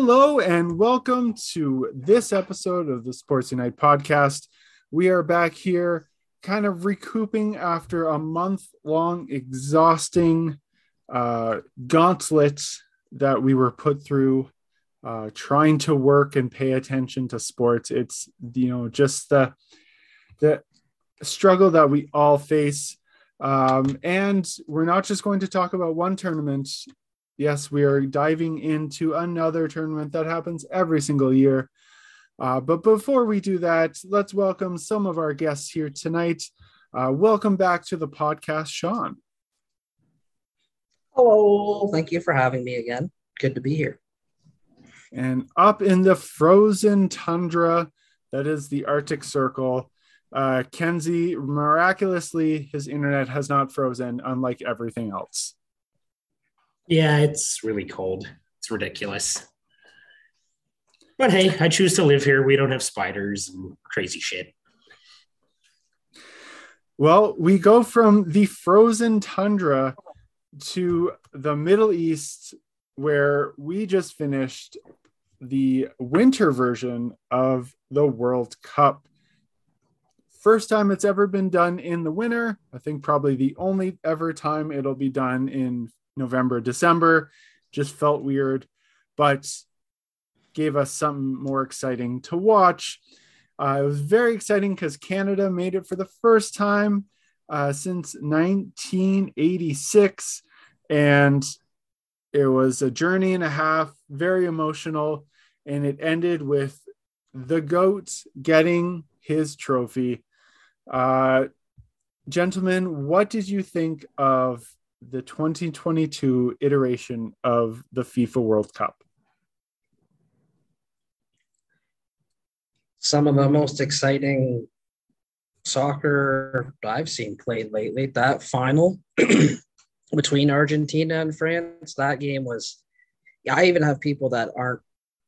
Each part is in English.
Hello and welcome to this episode of the Sports Unite podcast. We are back here kind of recouping after a month long exhausting uh, gauntlet that we were put through uh, trying to work and pay attention to sports. It's, you know, just the, the struggle that we all face. Um, and we're not just going to talk about one tournament yes, we are diving into another tournament that happens every single year. Uh, but before we do that, let's welcome some of our guests here tonight. Uh, welcome back to the podcast, Sean. Hello. Thank you for having me again. Good to be here. And up in the frozen tundra, that is the Arctic Circle, uh, Kenzie, miraculously, his internet has not frozen, unlike everything else. Yeah, it's really cold. It's ridiculous. But hey, I choose to live here. We don't have spiders and crazy shit. Well, we go from the frozen tundra to the Middle East, where we just finished the winter version of the World Cup. First time it's ever been done in the winter. I think probably the only ever time it'll be done in November, December. Just felt weird, but gave us something more exciting to watch. Uh, it was very exciting because Canada made it for the first time uh, since 1986. And it was a journey and a half, very emotional. And it ended with the GOAT getting his trophy. Uh, gentlemen, what did you think of the 2022 iteration of the FIFA World Cup? Some of the most exciting soccer I've seen played lately. That final between Argentina and France, that game was. I even have people that aren't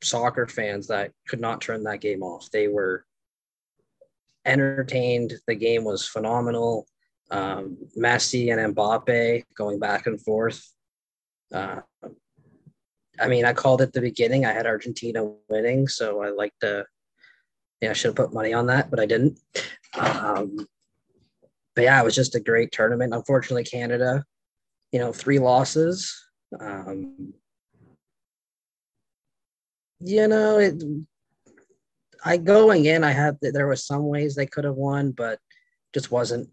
soccer fans that could not turn that game off. They were entertained. The game was phenomenal um, Messi and Mbappe going back and forth. Uh, I mean, I called it the beginning. I had Argentina winning, so I like to. Yeah, I should have put money on that, but I didn't. Um, but yeah, it was just a great tournament. Unfortunately, Canada, you know, three losses. Um, you know, it. I going in, I had there was some ways they could have won, but just wasn't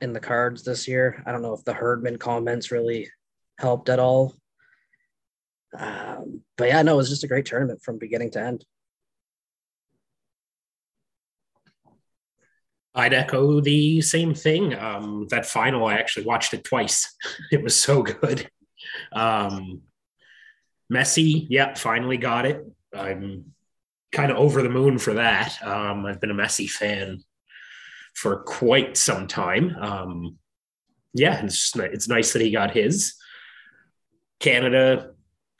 in the cards this year. I don't know if the Herdman comments really helped at all. Um, but yeah, no, it was just a great tournament from beginning to end. I'd echo the same thing. Um, that final, I actually watched it twice. it was so good. Um, Messi, yeah, finally got it. I'm kind of over the moon for that. Um, I've been a Messi fan for quite some time. Um, yeah, it's it's nice that he got his. Canada,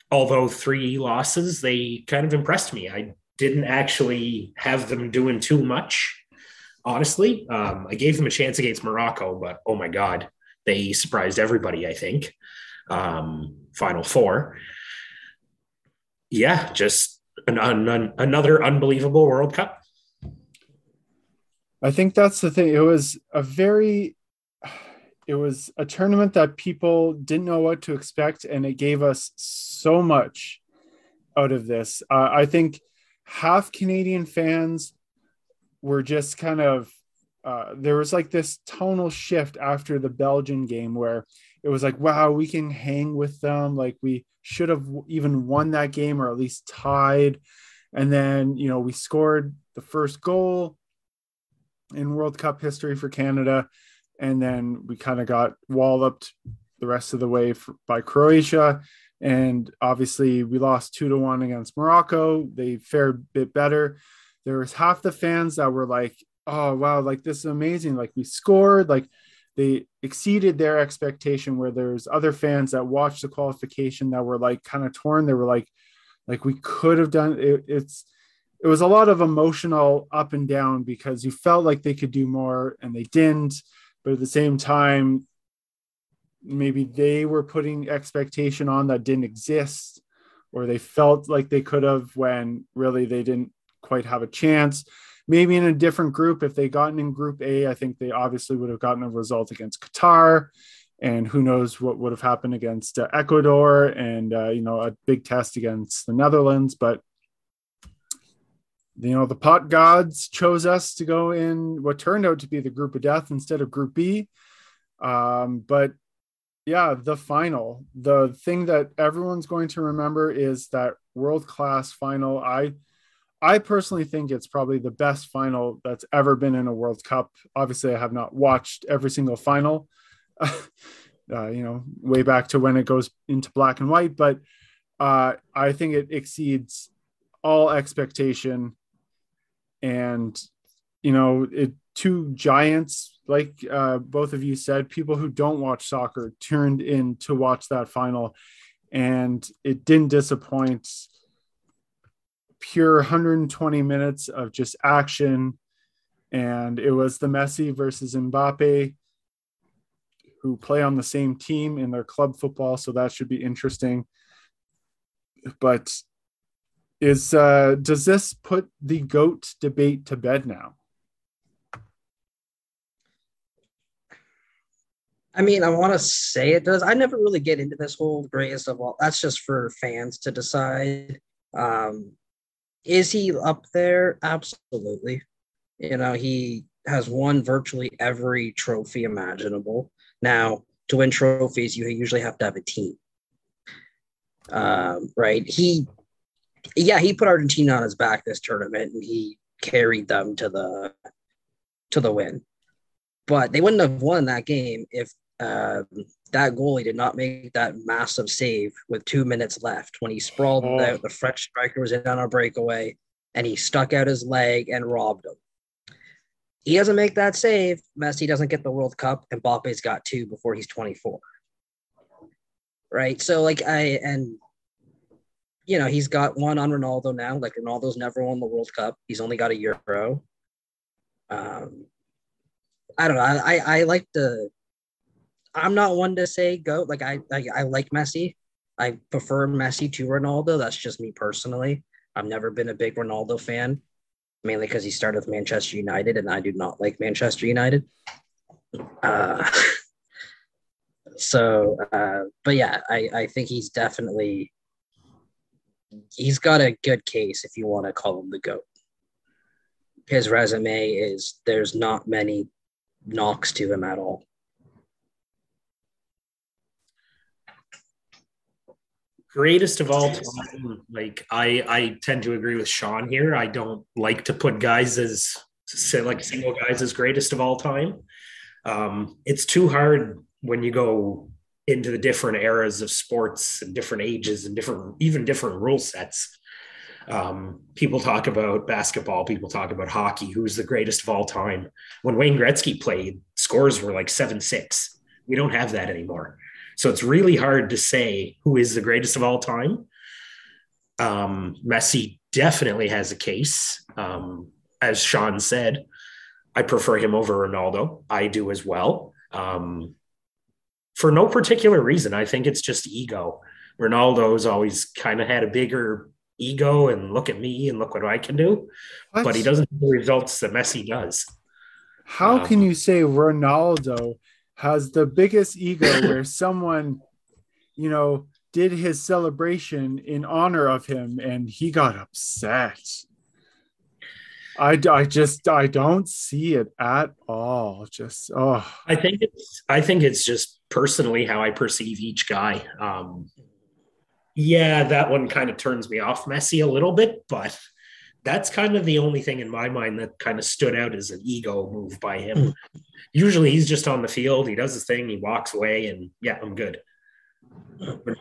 although three losses, they kind of impressed me. I didn't actually have them doing too much, honestly. Um, I gave them a chance against Morocco, but oh my god, they surprised everybody. I think um, Final Four. Yeah, just an, an, another unbelievable World Cup. I think that's the thing. It was a very it was a tournament that people didn't know what to expect and it gave us so much out of this. Uh, I think half Canadian fans were just kind of uh, there was like this tonal shift after the Belgian game where it was like, wow, we can hang with them. Like we should have even won that game or at least tied. And then, you know, we scored the first goal in World Cup history for Canada. And then we kind of got walloped the rest of the way for, by Croatia. And obviously, we lost two to one against Morocco. They fared a bit better. There was half the fans that were like, oh, wow, like this is amazing. Like we scored, like they exceeded their expectation. Where there's other fans that watched the qualification that were like kind of torn. They were like, like we could have done it. It's it was a lot of emotional up and down because you felt like they could do more and they didn't but at the same time maybe they were putting expectation on that didn't exist or they felt like they could have when really they didn't quite have a chance. Maybe in a different group, if they gotten in Group A, I think they obviously would have gotten a result against Qatar, and who knows what would have happened against uh, Ecuador, and uh, you know a big test against the Netherlands. But you know the pot gods chose us to go in what turned out to be the group of death instead of Group B. Um, but yeah, the final, the thing that everyone's going to remember is that world class final. I I personally think it's probably the best final that's ever been in a World Cup. Obviously, I have not watched every single final, uh, you know, way back to when it goes into black and white, but uh, I think it exceeds all expectation. And, you know, it two giants, like uh, both of you said, people who don't watch soccer turned in to watch that final, and it didn't disappoint pure 120 minutes of just action. And it was the Messi versus Mbappe who play on the same team in their club football. So that should be interesting. But is uh, does this put the GOAT debate to bed now? I mean, I want to say it does. I never really get into this whole greatest of all. That's just for fans to decide. Um, is he up there? Absolutely. You know, he has won virtually every trophy imaginable. Now, to win trophies, you usually have to have a team. Um, right? He, yeah, he put Argentina on his back this tournament, and he carried them to the to the win. But they wouldn't have won that game if um, that goalie did not make that massive save with two minutes left when he sprawled oh. out. The French striker was in on a breakaway and he stuck out his leg and robbed him. He doesn't make that save. Messi doesn't get the World Cup, and Mbappe's got two before he's 24. Right. So, like, I, and, you know, he's got one on Ronaldo now. Like, Ronaldo's never won the World Cup, he's only got a Euro. Um, I don't know. I, I, I like to I'm not one to say go. Like I, I, I like Messi. I prefer Messi to Ronaldo. That's just me personally. I've never been a big Ronaldo fan, mainly because he started with Manchester United, and I do not like Manchester United. Uh, so, uh, but yeah, I, I think he's definitely he's got a good case if you want to call him the goat. His resume is there's not many knocks to him at all. greatest of all time like i i tend to agree with sean here i don't like to put guys as like single guys as greatest of all time um it's too hard when you go into the different eras of sports and different ages and different even different rule sets um, people talk about basketball people talk about hockey who's the greatest of all time when wayne gretzky played scores were like seven six we don't have that anymore so it's really hard to say who is the greatest of all time. Um, Messi definitely has a case. Um, as Sean said, I prefer him over Ronaldo. I do as well. Um, for no particular reason. I think it's just ego. Ronaldo's always kind of had a bigger ego and look at me and look what I can do, but he doesn't have the results that Messi does. How um, can you say Ronaldo has the biggest ego where someone, you know, did his celebration in honor of him and he got upset. I, I just I don't see it at all. Just oh, I think it's I think it's just personally how I perceive each guy. Um, yeah, that one kind of turns me off Messi a little bit, but that's kind of the only thing in my mind that kind of stood out as an ego move by him. Hmm. Usually he's just on the field, he does his thing, he walks away, and yeah, I'm good.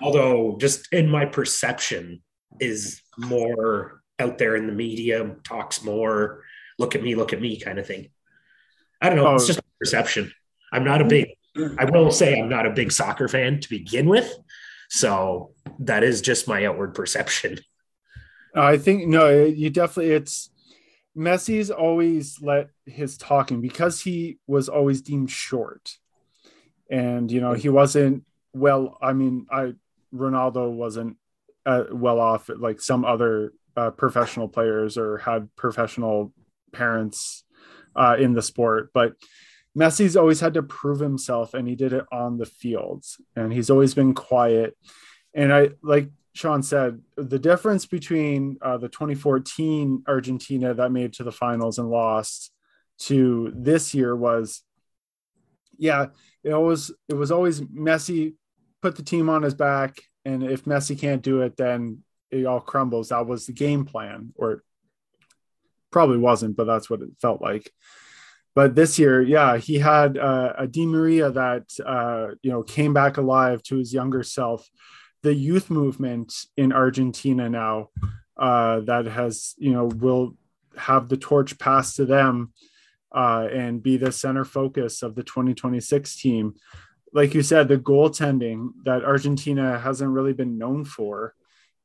Although, just in my perception, is more out there in the media, talks more, look at me, look at me kind of thing. I don't know. Oh. It's just perception. I'm not a big, I will say I'm not a big soccer fan to begin with. So that is just my outward perception. I think no, you definitely it's Messi's always let his talking because he was always deemed short. And you know, he wasn't well, I mean, I Ronaldo wasn't uh, well off like some other uh, professional players or had professional parents uh, in the sport. But Messi's always had to prove himself, and he did it on the fields. And he's always been quiet. And I like Sean said, the difference between uh, the 2014 Argentina that made to the finals and lost to this year was, yeah, it was it was always Messi put the team on his back, and if Messi can't do it, then it all crumbles. That was the game plan, or probably wasn't, but that's what it felt like. But this year, yeah, he had uh, a Di Maria that uh, you know came back alive to his younger self. The youth movement in Argentina now uh, that has you know will have the torch passed to them uh, and be the center focus of the 2026 team. Like you said, the goaltending that Argentina hasn't really been known for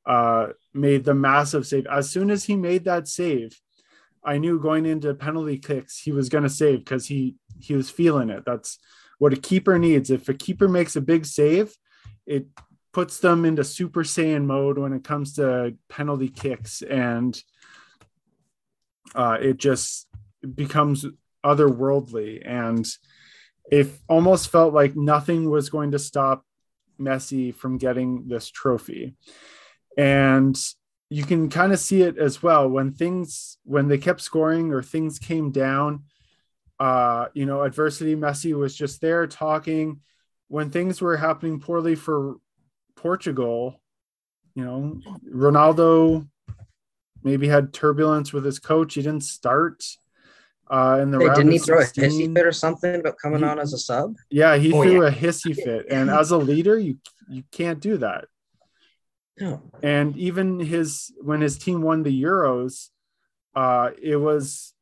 uh, made the massive save. As soon as he made that save, I knew going into penalty kicks he was going to save because he he was feeling it. That's what a keeper needs. If a keeper makes a big save, it puts them into Super Saiyan mode when it comes to penalty kicks, and uh, it just becomes otherworldly. And it almost felt like nothing was going to stop Messi from getting this trophy. And you can kind of see it as well. When things when they kept scoring or things came down uh you know adversity messi was just there talking. When things were happening poorly for portugal you know ronaldo maybe had turbulence with his coach. He didn't start uh in the hey, didn't he throw a hissy fit or something about coming he, on as a sub? Yeah he oh, threw yeah. a hissy fit. And as a leader you you can't do that And even his when his team won the Euros, uh, it was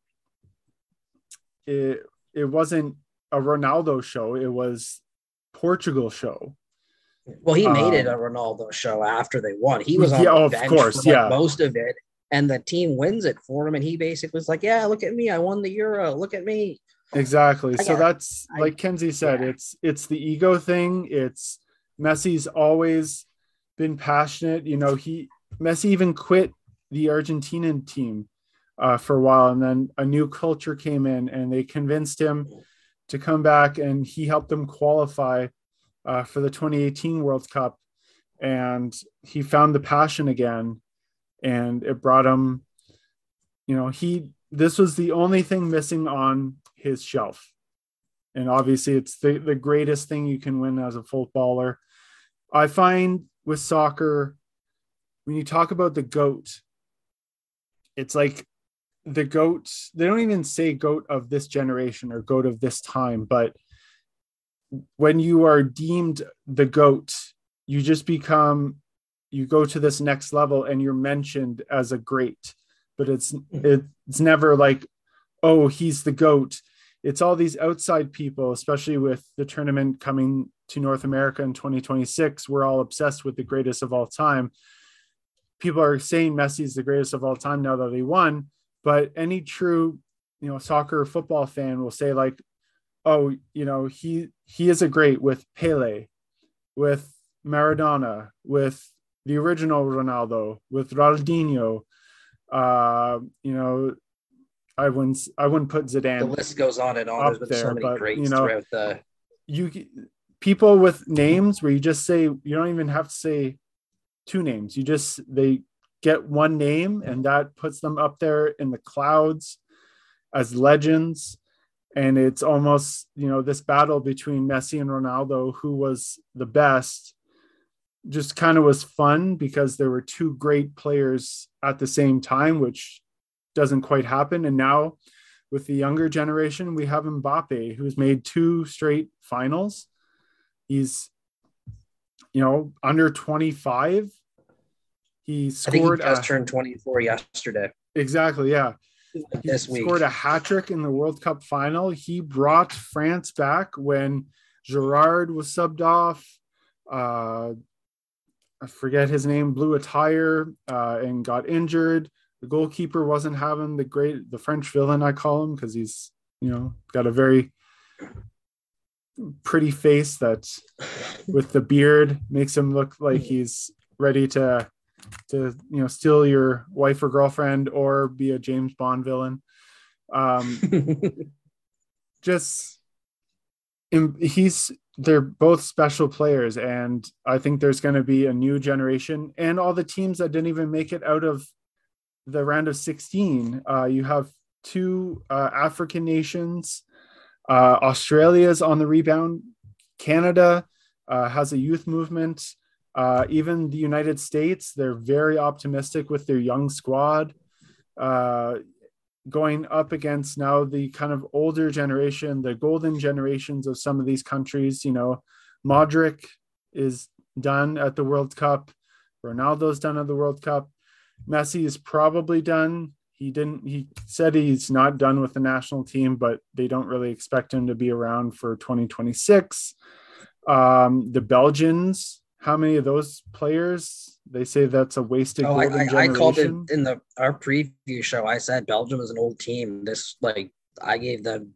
it it wasn't a Ronaldo show. It was Portugal show. Well, he made um, it a Ronaldo show after they won. He was on yeah, the bench of course, for like yeah, most of it, and the team wins it for him. And he basically was like, "Yeah, look at me, I won the Euro. Look at me." Exactly. I so that's like Kenzie said. Yeah. It's it's the ego thing. It's Messi's always been passionate. You know, he Messi even quit the Argentinian team uh, for a while, and then a new culture came in, and they convinced him to come back, and he helped them qualify uh, for the 2018 World Cup, and he found the passion again, and it brought him. You know, he this was the only thing missing on his shelf. And obviously, it's the, the greatest thing you can win as a footballer. I find with soccer, when you talk about the goat, it's like the goat, they don't even say goat of this generation or goat of this time, but when you are deemed the goat, you just become you go to this next level and you're mentioned as a great but it's mm-hmm. it's never like oh he's the goat. It's all these outside people especially with the tournament coming to North America in 2026, we're all obsessed with the greatest of all time. People are saying Messi is the greatest of all time now that he won, but any true, you know, soccer or football fan will say like, "Oh, you know, he he is a great with Pele, with Maradona, with the original Ronaldo, with Ronaldinho, uh, you know, I wouldn't I wouldn't put Zidane. The list goes on and on. There's been there, so many but, greats you know, throughout the you people with names where you just say you don't even have to say two names. You just they get one name and that puts them up there in the clouds as legends. And it's almost you know this battle between Messi and Ronaldo who was the best just kind of was fun because there were two great players at the same time which doesn't quite happen. And now with the younger generation we have Mbappe who's made two straight finals He's, you know, under 25. He scored. he just a, turned 24 yesterday. Exactly. Yeah. This he week. scored a hat trick in the World Cup final. He brought France back when Gerard was subbed off. Uh, I forget his name, blew a tire uh, and got injured. The goalkeeper wasn't having the great, the French villain, I call him, because he's, you know, got a very pretty face that with the beard makes him look like he's ready to to you know steal your wife or girlfriend or be a James Bond villain. Um, just he's they're both special players, and I think there's going to be a new generation, and all the teams that didn't even make it out of the round of 16. Uh, you have two uh, African nations. Uh, Australia's on the rebound. Canada uh, has a youth movement. Uh, even the United States, they're very optimistic with their young squad. Uh, going up against now the kind of older generation, the golden generations of some of these countries. You know, Modric is done at the World Cup. Ronaldo's done at the World Cup. Messi is probably done. He didn't. He said he's not done with the national team, but they don't really expect him to be around for 2026. Um, the Belgians. How many of those players? They say that's a wasted. Oh, I, I, I, called it in the our preview show. I said Belgium is an old team. This like I gave them.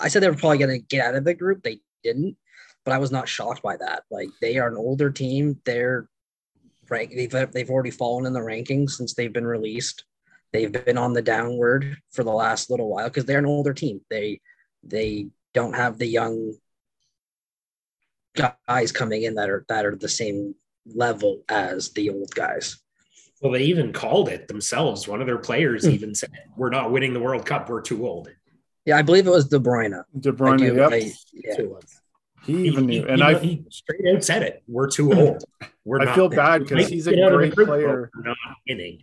I said they were probably going to get out of the group. They didn't, but I was not shocked by that. Like they are an older team. They're rank. They've they've already fallen in the rankings since they've been released. They've been on the downward for the last little while because they're an older team. They they don't have the young guys coming in that are that are the same level as the old guys. Well, they even called it themselves. One of their players mm. even said, "We're not winning the World Cup. We're too old." Yeah, I believe it was De Bruyne. De Bruyne, do, yep. I, yeah. He even knew, and he, I he straight out said it. We're too old. We're I not, feel bad because he's a great player. not winning.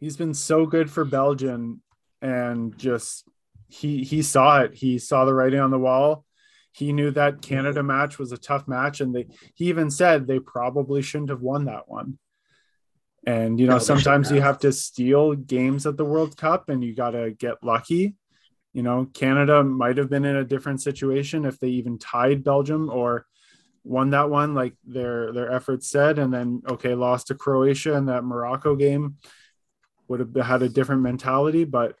He's been so good for Belgium, and just he he saw it. He saw the writing on the wall. He knew that Canada match was a tough match, and they he even said they probably shouldn't have won that one. And you know, no, sometimes you have to steal games at the World Cup, and you got to get lucky you know, Canada might have been in a different situation if they even tied Belgium or won that one, like their their efforts said, and then okay, lost to Croatia in that Morocco game, would have had a different mentality. But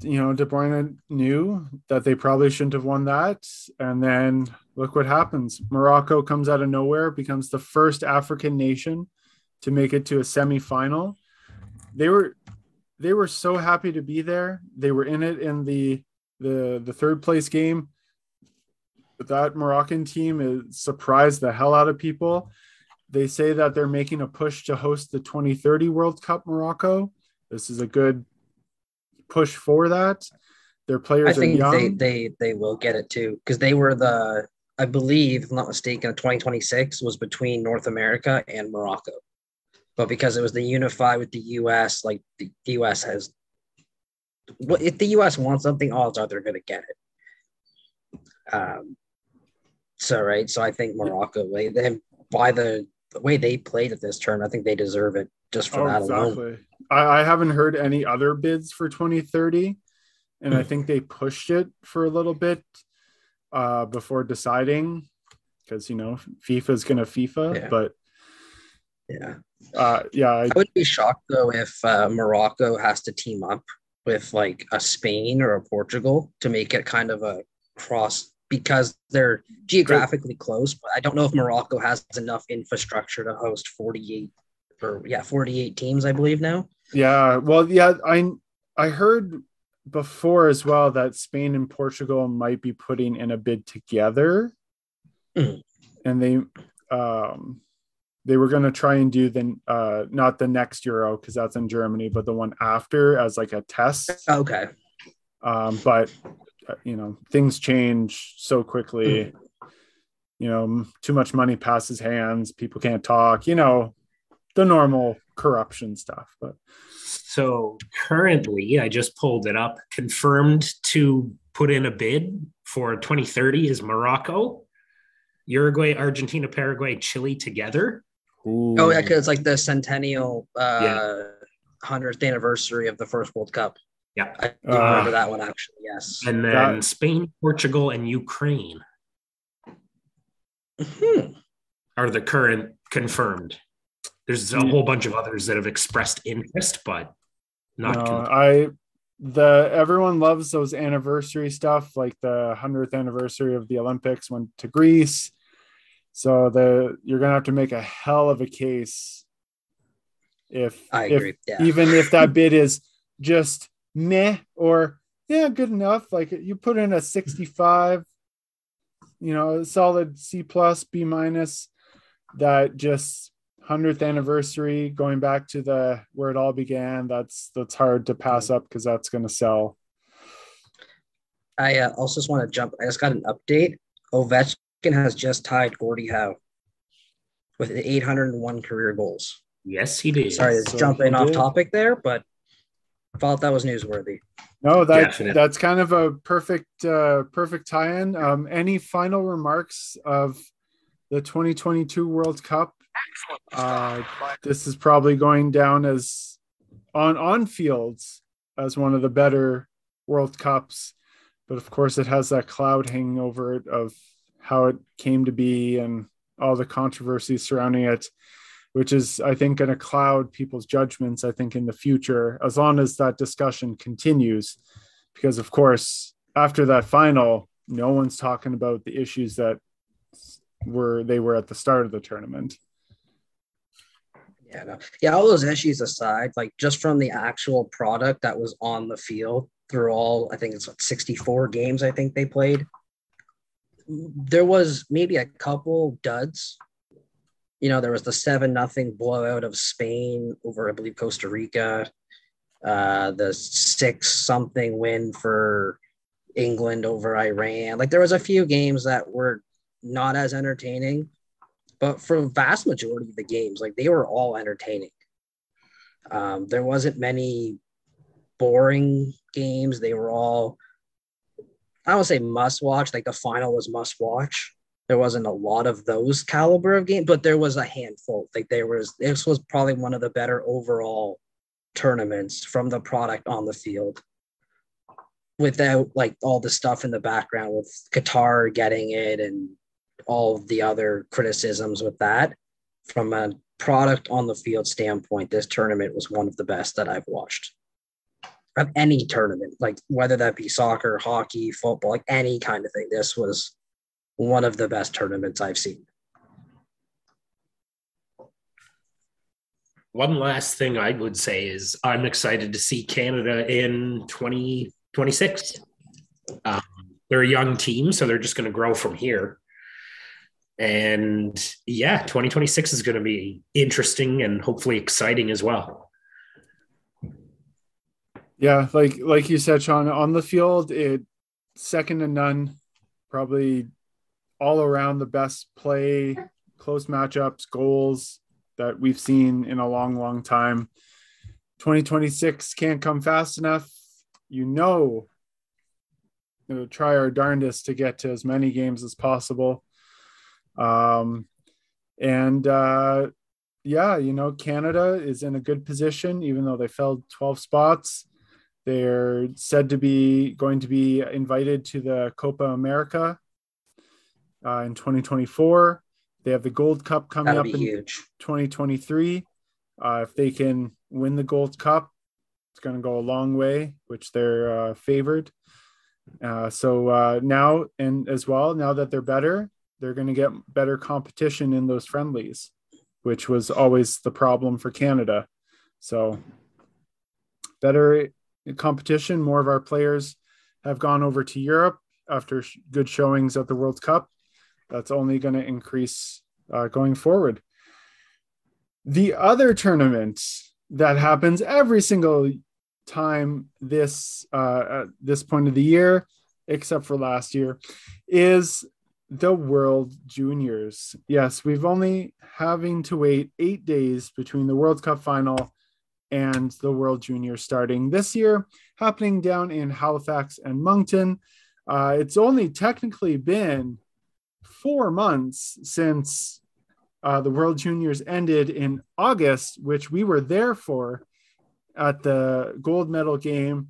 you know, De Bruyne knew that they probably shouldn't have won that, and then look what happens. Morocco comes out of nowhere, becomes the first African nation to make it to a semifinal. They were they were so happy to be there. They were in it in the the the third place game. But that Moroccan team is surprised the hell out of people. They say that they're making a push to host the 2030 World Cup Morocco. This is a good push for that. Their players I think are young. They, they they will get it too because they were the I believe, if I'm not mistaken, 2026 was between North America and Morocco but because it was the unify with the US, like the US has, well, if the US wants something, odds are they're going to get it. Um, so right, so I think Morocco, they by the, the way they played at this turn, I think they deserve it just for oh, that exactly. alone. I, I haven't heard any other bids for 2030, and I think they pushed it for a little bit uh, before deciding because you know FIFA is going to FIFA, yeah. but yeah, uh, yeah, I, I, would be shocked though if uh, Morocco has to team up with like a Spain or a Portugal to make it kind of a cross because they're geographically close. But I don't know if Morocco has enough infrastructure to host 48 or yeah, 48 teams, I believe now. Yeah, well, yeah, I I heard before as well that Spain and Portugal might be putting in a bid together, mm. and they um they were going to try and do the uh not the next euro because that's in germany but the one after as like a test okay um but you know things change so quickly you know too much money passes hands people can't talk you know the normal corruption stuff but so currently i just pulled it up confirmed to put in a bid for 2030 is morocco Uruguay, Argentina, Paraguay, Chile together. Ooh. Oh yeah, because it's like the centennial uh hundredth anniversary of the first World Cup. Yeah, I uh, remember that one actually. Yes, and then that... Spain, Portugal, and Ukraine hmm are the current confirmed. There's a whole bunch of others that have expressed interest, but not. No, I the everyone loves those anniversary stuff, like the hundredth anniversary of the Olympics went to Greece So the you're gonna have to make a hell of a case if I if- yeah. even if that bid is just meh or yeah, good enough. Like you put in a 65, you know, a solid C plus, B minus, that just hundredth anniversary going back to the where it all began. That's that's hard to pass up because that's gonna sell. I uh, also just want to jump. I just got an update. Ovechkin has just tied Gordie Howe with 801 career goals. Yes, he did. Sorry, it's so jumping he off did. topic there, but I thought that was newsworthy. No, that Definitely. that's kind of a perfect uh perfect tie-in. Um any final remarks of the 2022 World Cup? Uh this is probably going down as on on fields as one of the better World Cups, but of course it has that cloud hanging over it of how it came to be and all the controversies surrounding it, which is I think going to cloud people's judgments. I think in the future, as long as that discussion continues, because of course after that final, no one's talking about the issues that were they were at the start of the tournament. Yeah, no. yeah. All those issues aside, like just from the actual product that was on the field through all, I think it's what, 64 games. I think they played. There was maybe a couple duds. You know, there was the seven nothing blowout of Spain over, I believe, Costa Rica. Uh, the six something win for England over Iran. Like there was a few games that were not as entertaining but for the vast majority of the games, like they were all entertaining. Um, there wasn't many boring games. They were all, I don't say must watch. Like the final was must watch. There wasn't a lot of those caliber of games, but there was a handful. Like there was, this was probably one of the better overall tournaments from the product on the field. Without like all the stuff in the background with Qatar getting it and all the other criticisms with that. From a product on the field standpoint, this tournament was one of the best that I've watched of any tournament, like whether that be soccer, hockey, football, like any kind of thing. This was one of the best tournaments I've seen. One last thing I would say is I'm excited to see Canada in 2026. Um, they're a young team, so they're just going to grow from here. And yeah, 2026 is going to be interesting and hopefully exciting as well. Yeah, like like you said, Sean, on the field, it second to none, probably all around the best play, close matchups, goals that we've seen in a long, long time. 2026 can't come fast enough. You know, we'll try our darndest to get to as many games as possible. Um, and uh, yeah, you know, Canada is in a good position, even though they fell 12 spots. They're said to be going to be invited to the Copa America uh, in 2024. They have the Gold Cup coming That'll up in huge. 2023. Uh, if they can win the Gold Cup, it's going to go a long way, which they're uh, favored. Uh, so uh, now, and as well, now that they're better, they're going to get better competition in those friendlies, which was always the problem for Canada. So better competition. More of our players have gone over to Europe after good showings at the World Cup. That's only going to increase uh, going forward. The other tournament that happens every single time this uh, at this point of the year, except for last year, is the World Juniors. Yes, we've only having to wait eight days between the World Cup final and the World Juniors starting this year, happening down in Halifax and Moncton. Uh, it's only technically been four months since uh, the World Juniors ended in August, which we were there for at the gold medal game.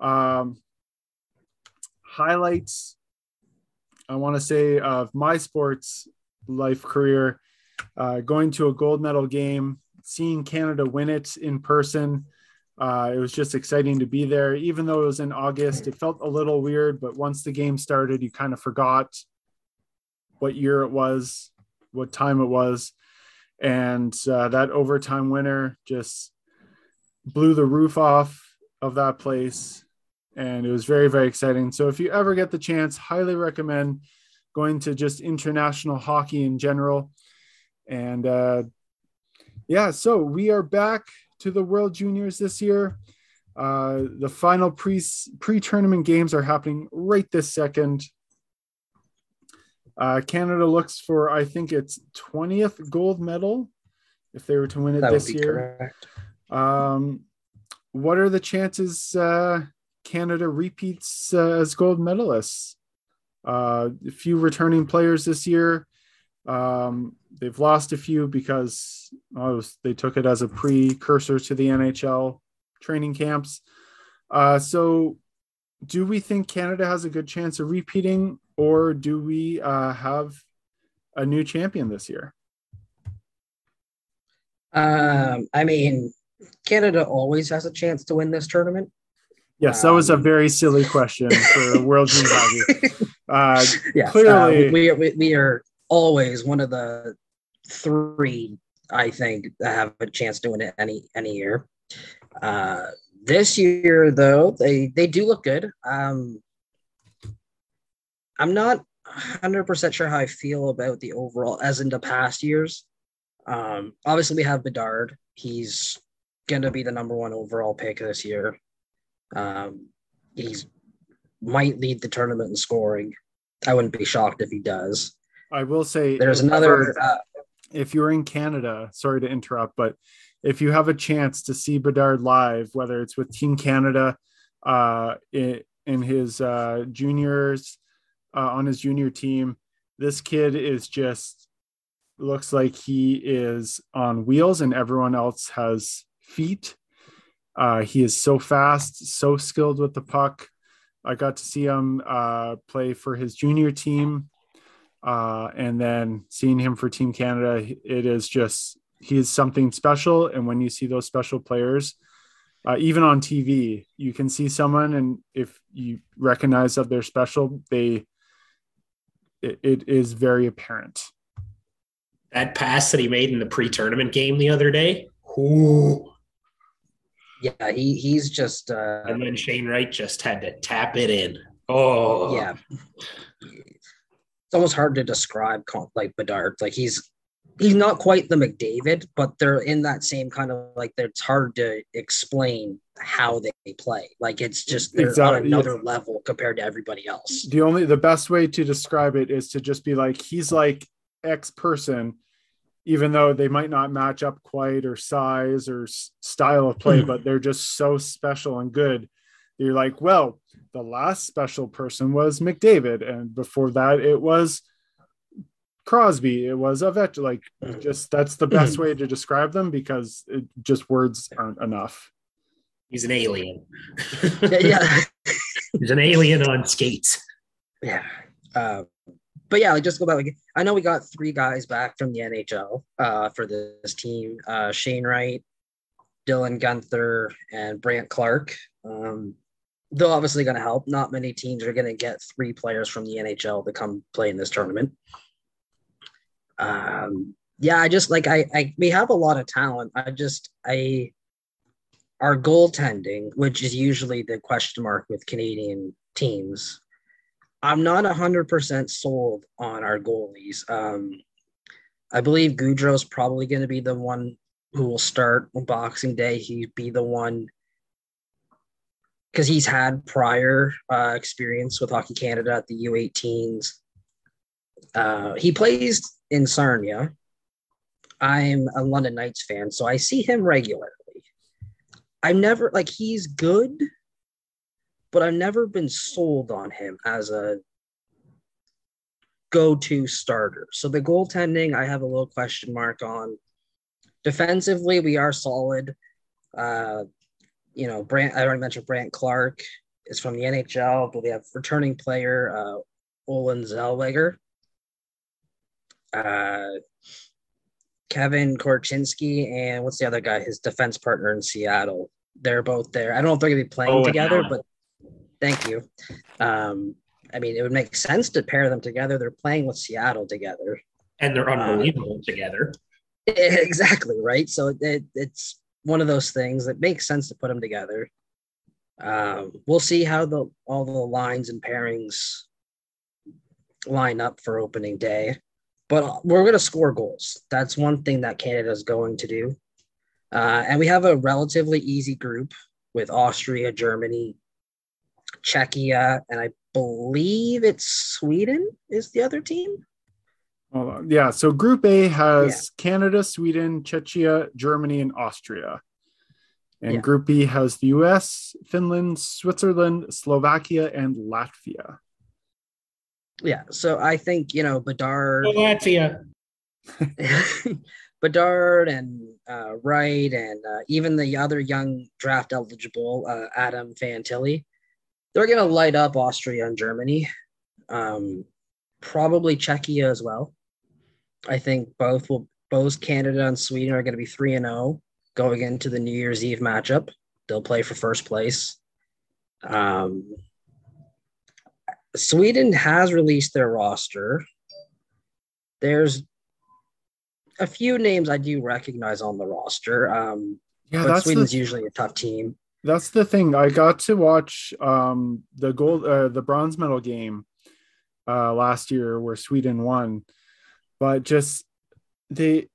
Um, highlights, I want to say, of my sports life career uh, going to a gold medal game, seeing Canada win it in person. Uh, it was just exciting to be there. Even though it was in August, it felt a little weird, but once the game started, you kind of forgot what year it was. what time it was, and uh, that overtime winner just blew the roof off of that place, and it was very very exciting. So if you ever get the chance, highly recommend going to just international hockey in general, and uh, yeah, so we are back to the World Juniors this year. Uh, the final pre pre tournament games are happening right this second. Uh, Canada looks for, I think it's 20th gold medal if they were to win it That would this be year. correct. Um, what are the chances uh, Canada repeats uh, as gold medalists? Uh, a few returning players this year. Um, they've lost a few because oh, they took it as a precursor to the NHL training camps. Uh, so, do we think Canada has a good chance of repeating, or do we uh, have a new champion this year? Um, I mean, Canada always has a chance to win this tournament. Yes, that was a Um, very silly question for World Junior Hockey. Uh, Yes, Clearly- uh, we, are, we, we are always one of the three, I think, that have a chance to win it any any year. Uh, this year, though, they they do look good. Um, I'm not 100% sure how I feel about the overall, as in the past years. Um, obviously, we have Bedard. He's going to be the number one overall pick this year. Um, he's might lead the tournament in scoring. I wouldn't be shocked if he does. I will say There's another. Uh, if you're in Canada, sorry to interrupt, but if you have a chance to see Bedard live, whether it's with Team Canada uh, in, in his uh, juniors, uh, on his junior team, this kid is just looks like he is on wheels and everyone else has feet. Uh, he is so fast, so skilled with the puck. I got to see him uh, play for his junior team uh, and then seeing him for Team Canada, it is just he is something special. And when you see those special players, uh, even on TV, you can see someone, and if you recognize that they're special, they it, it is very apparent. That pass that he made in the pre-tournament game the other day. Ooh. yeah, he he's just. Uh, And then Shane Wright just had to tap it in. Oh, yeah. It's almost hard to describe like Bedard. Like he's he's not quite the McDavid, but they're in that same kind of like it's hard to explain how they play. Like it's just they're Exactly, on yeah. another level compared to everybody else. The only the best way to describe it is to just be like he's like X person, even though they might not match up quite or size or s- style of play, Mhm. but they're just so special and good. You're like, well, the last special person was McDavid, and before that it was Crosby. It was Ovechkin. Like, Mhm. just that's the best way to describe them because it, just words aren't enough. he's an alien. yeah, yeah. he's an alien on skates. Yeah. Uh, but yeah, like just go back. Like I know we got three guys back from the NHL uh, for this team: uh, Shane Wright, Dylan Guenther, and Brandt Clarke. Um, they're obviously going to help. Not many teams are going to get three players from the NHL to come play in this tournament. Um, yeah, I just like I, I we have a lot of talent. I just I our goaltending, which is usually the question mark with Canadian teams. I'm not 100% sold on our goalies. Um, I believe Gaudreau's probably going to be the one who will start on Boxing Day. He'd be the one because he's had prior uh, experience with Hockey Canada at the U18s. Uh, he plays in Sarnia. I'm a London Knights fan, so I see him regularly. I'm never like he's good, but I've never been sold on him as a go-to starter. So the goaltending, I have a little question mark on. Defensively, we are solid. Uh, you know, Brandt. I already mentioned Brandt Clarke is from the NHL, but we have returning player uh, Olen Zellweger. Uh, Kevin Korchinski and what's the other guy? His defense partner in Seattle. They're both there. I don't know if they're gonna be playing Owen together, but thank you. Um, I mean, it would make sense to pair them together. They're playing with Seattle together. and they're unbelievable uh, together. Exactly right. So it, it's one of those things that makes sense to put them together. Um, we'll see how the all the lines and pairings line up for opening day, but we're going to score goals. That's one thing that Canada is going to do. Uh, and we have a relatively easy group with Austria, Germany, Czechia, and I believe it's Sweden is the other team. Uh, yeah, so Group A has yeah. Canada, Sweden, Czechia, Germany, and Austria. And yeah. Group B has the US, Finland, Switzerland, Slovakia, and Latvia. Yeah, so I think, you know, Bedard. Latvia. Bedard and uh, Wright and uh, even the other young draft eligible uh, Adam Fantilli, they're going to light up Austria and Germany, um, probably Czechia as well. I think both will both Canada and Sweden are going to be three and zero oh going into the New Year's Eve matchup. They'll play for first place. Um, Sweden has released their roster. There's a few names I do recognize on the roster. Um, yeah, but Sweden's the, usually a tough team. That's the thing. I got to watch um, the gold, uh, the bronze medal game uh, last year where Sweden won, but just they,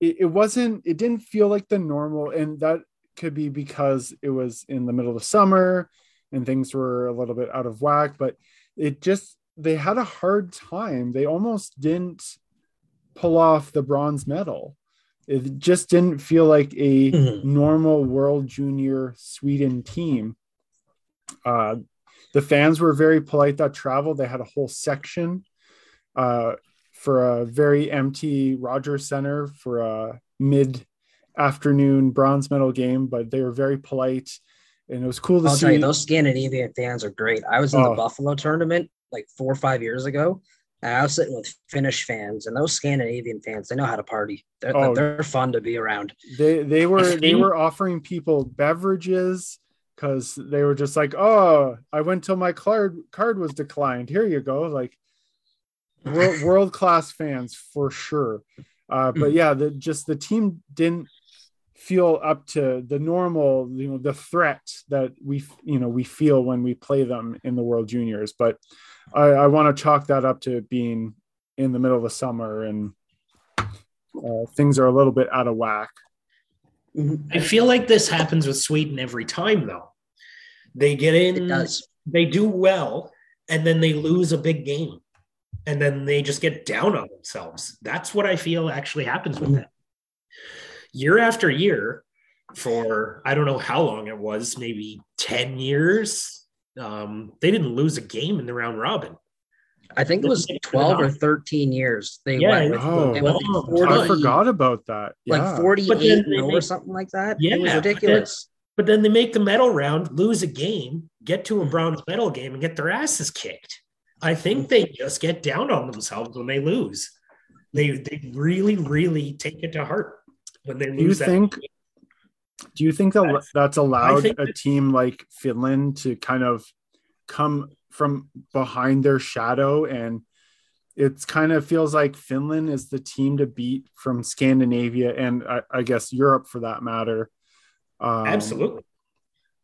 it, it wasn't. It didn't feel like the normal, and that could be because it was in the middle of summer and things were a little bit out of whack. But it just they had a hard time. They almost didn't pull off the bronze medal. It just didn't feel like a mm-hmm. normal World Junior Sweden team. Uh, the fans were very polite that traveled. They had a whole section uh, for a very empty Rogers Center for a mid afternoon bronze medal game, but they were very polite and it was cool to I'll see. Tell you, those Scandinavian fans are great. I was in oh. the Buffalo tournament like four or five years ago, and I was sitting with Finnish fans, and those Scandinavian fans, they know how to party. They're, oh, they're fun to be around. They they were they were offering people beverages because they were just like, oh, I went till my card card was declined. Here you go, like world world class fans for sure. Uh, but mm. yeah, the just the team didn't feel up to the normal, you know, the threat that we you know we feel when we play them in the World Juniors. But I, I want to chalk that up to being in the middle of the summer and uh, things are a little bit out of whack. I feel like this happens with Sweden every time, though. They get in, they do well, and then they lose a big game, and then they just get down on themselves. That's what I feel actually happens with them. Year after year, for I don't know how long it was, maybe 10 years, um, they didn't lose a game in the round robin. I think it was 12 or 13 years. They yeah, went with, oh, well, 40, I forgot about that. Yeah. Like 48 or something like that. Yeah, it was ridiculous. But then, but then, they make the medal round, lose a game, get to a bronze medal game, and get their asses kicked. I think they just get down on themselves when they lose. They they really, really take it to heart when they lose. Do you think? Game. Do you think that that's allowed a that, team like Finland to kind of come from behind their shadow and it's kind of feels like Finland is the team to beat from Scandinavia and I, I guess Europe for that matter. Um, Absolutely.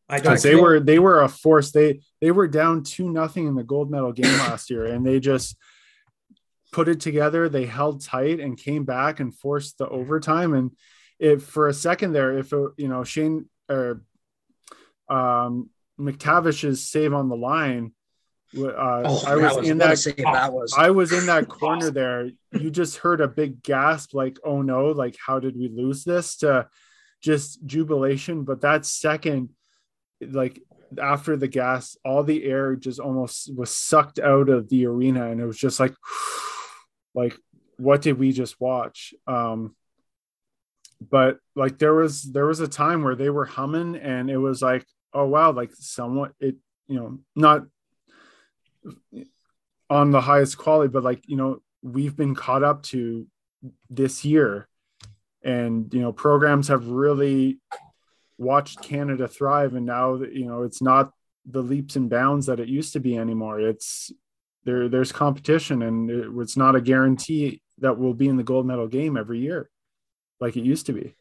Because they were they were a force. They they were down two nothing in the gold medal game last year, and they just put it together. They held tight and came back and forced the overtime. And if for a second there, if it, you know Shane or um, McTavish's save on the line, uh, oh, I was, was in that, that was. I was in that corner there. You just heard a big gasp, like "Oh no!" Like how did we lose this? To just jubilation, but that second, like after the gas, all the air just almost was sucked out of the arena, and it was just like, like what did we just watch? Um, but like there was there was a time where they were humming and it was like oh wow like somewhat it you know not on the highest quality but like you know we've been caught up to this year. And you know programs have really watched canada thrive. And now you know it's not the leaps and bounds that it used to be anymore. It's there there's competition and it, it's not a guarantee that we'll be in the gold medal game every year like it used to be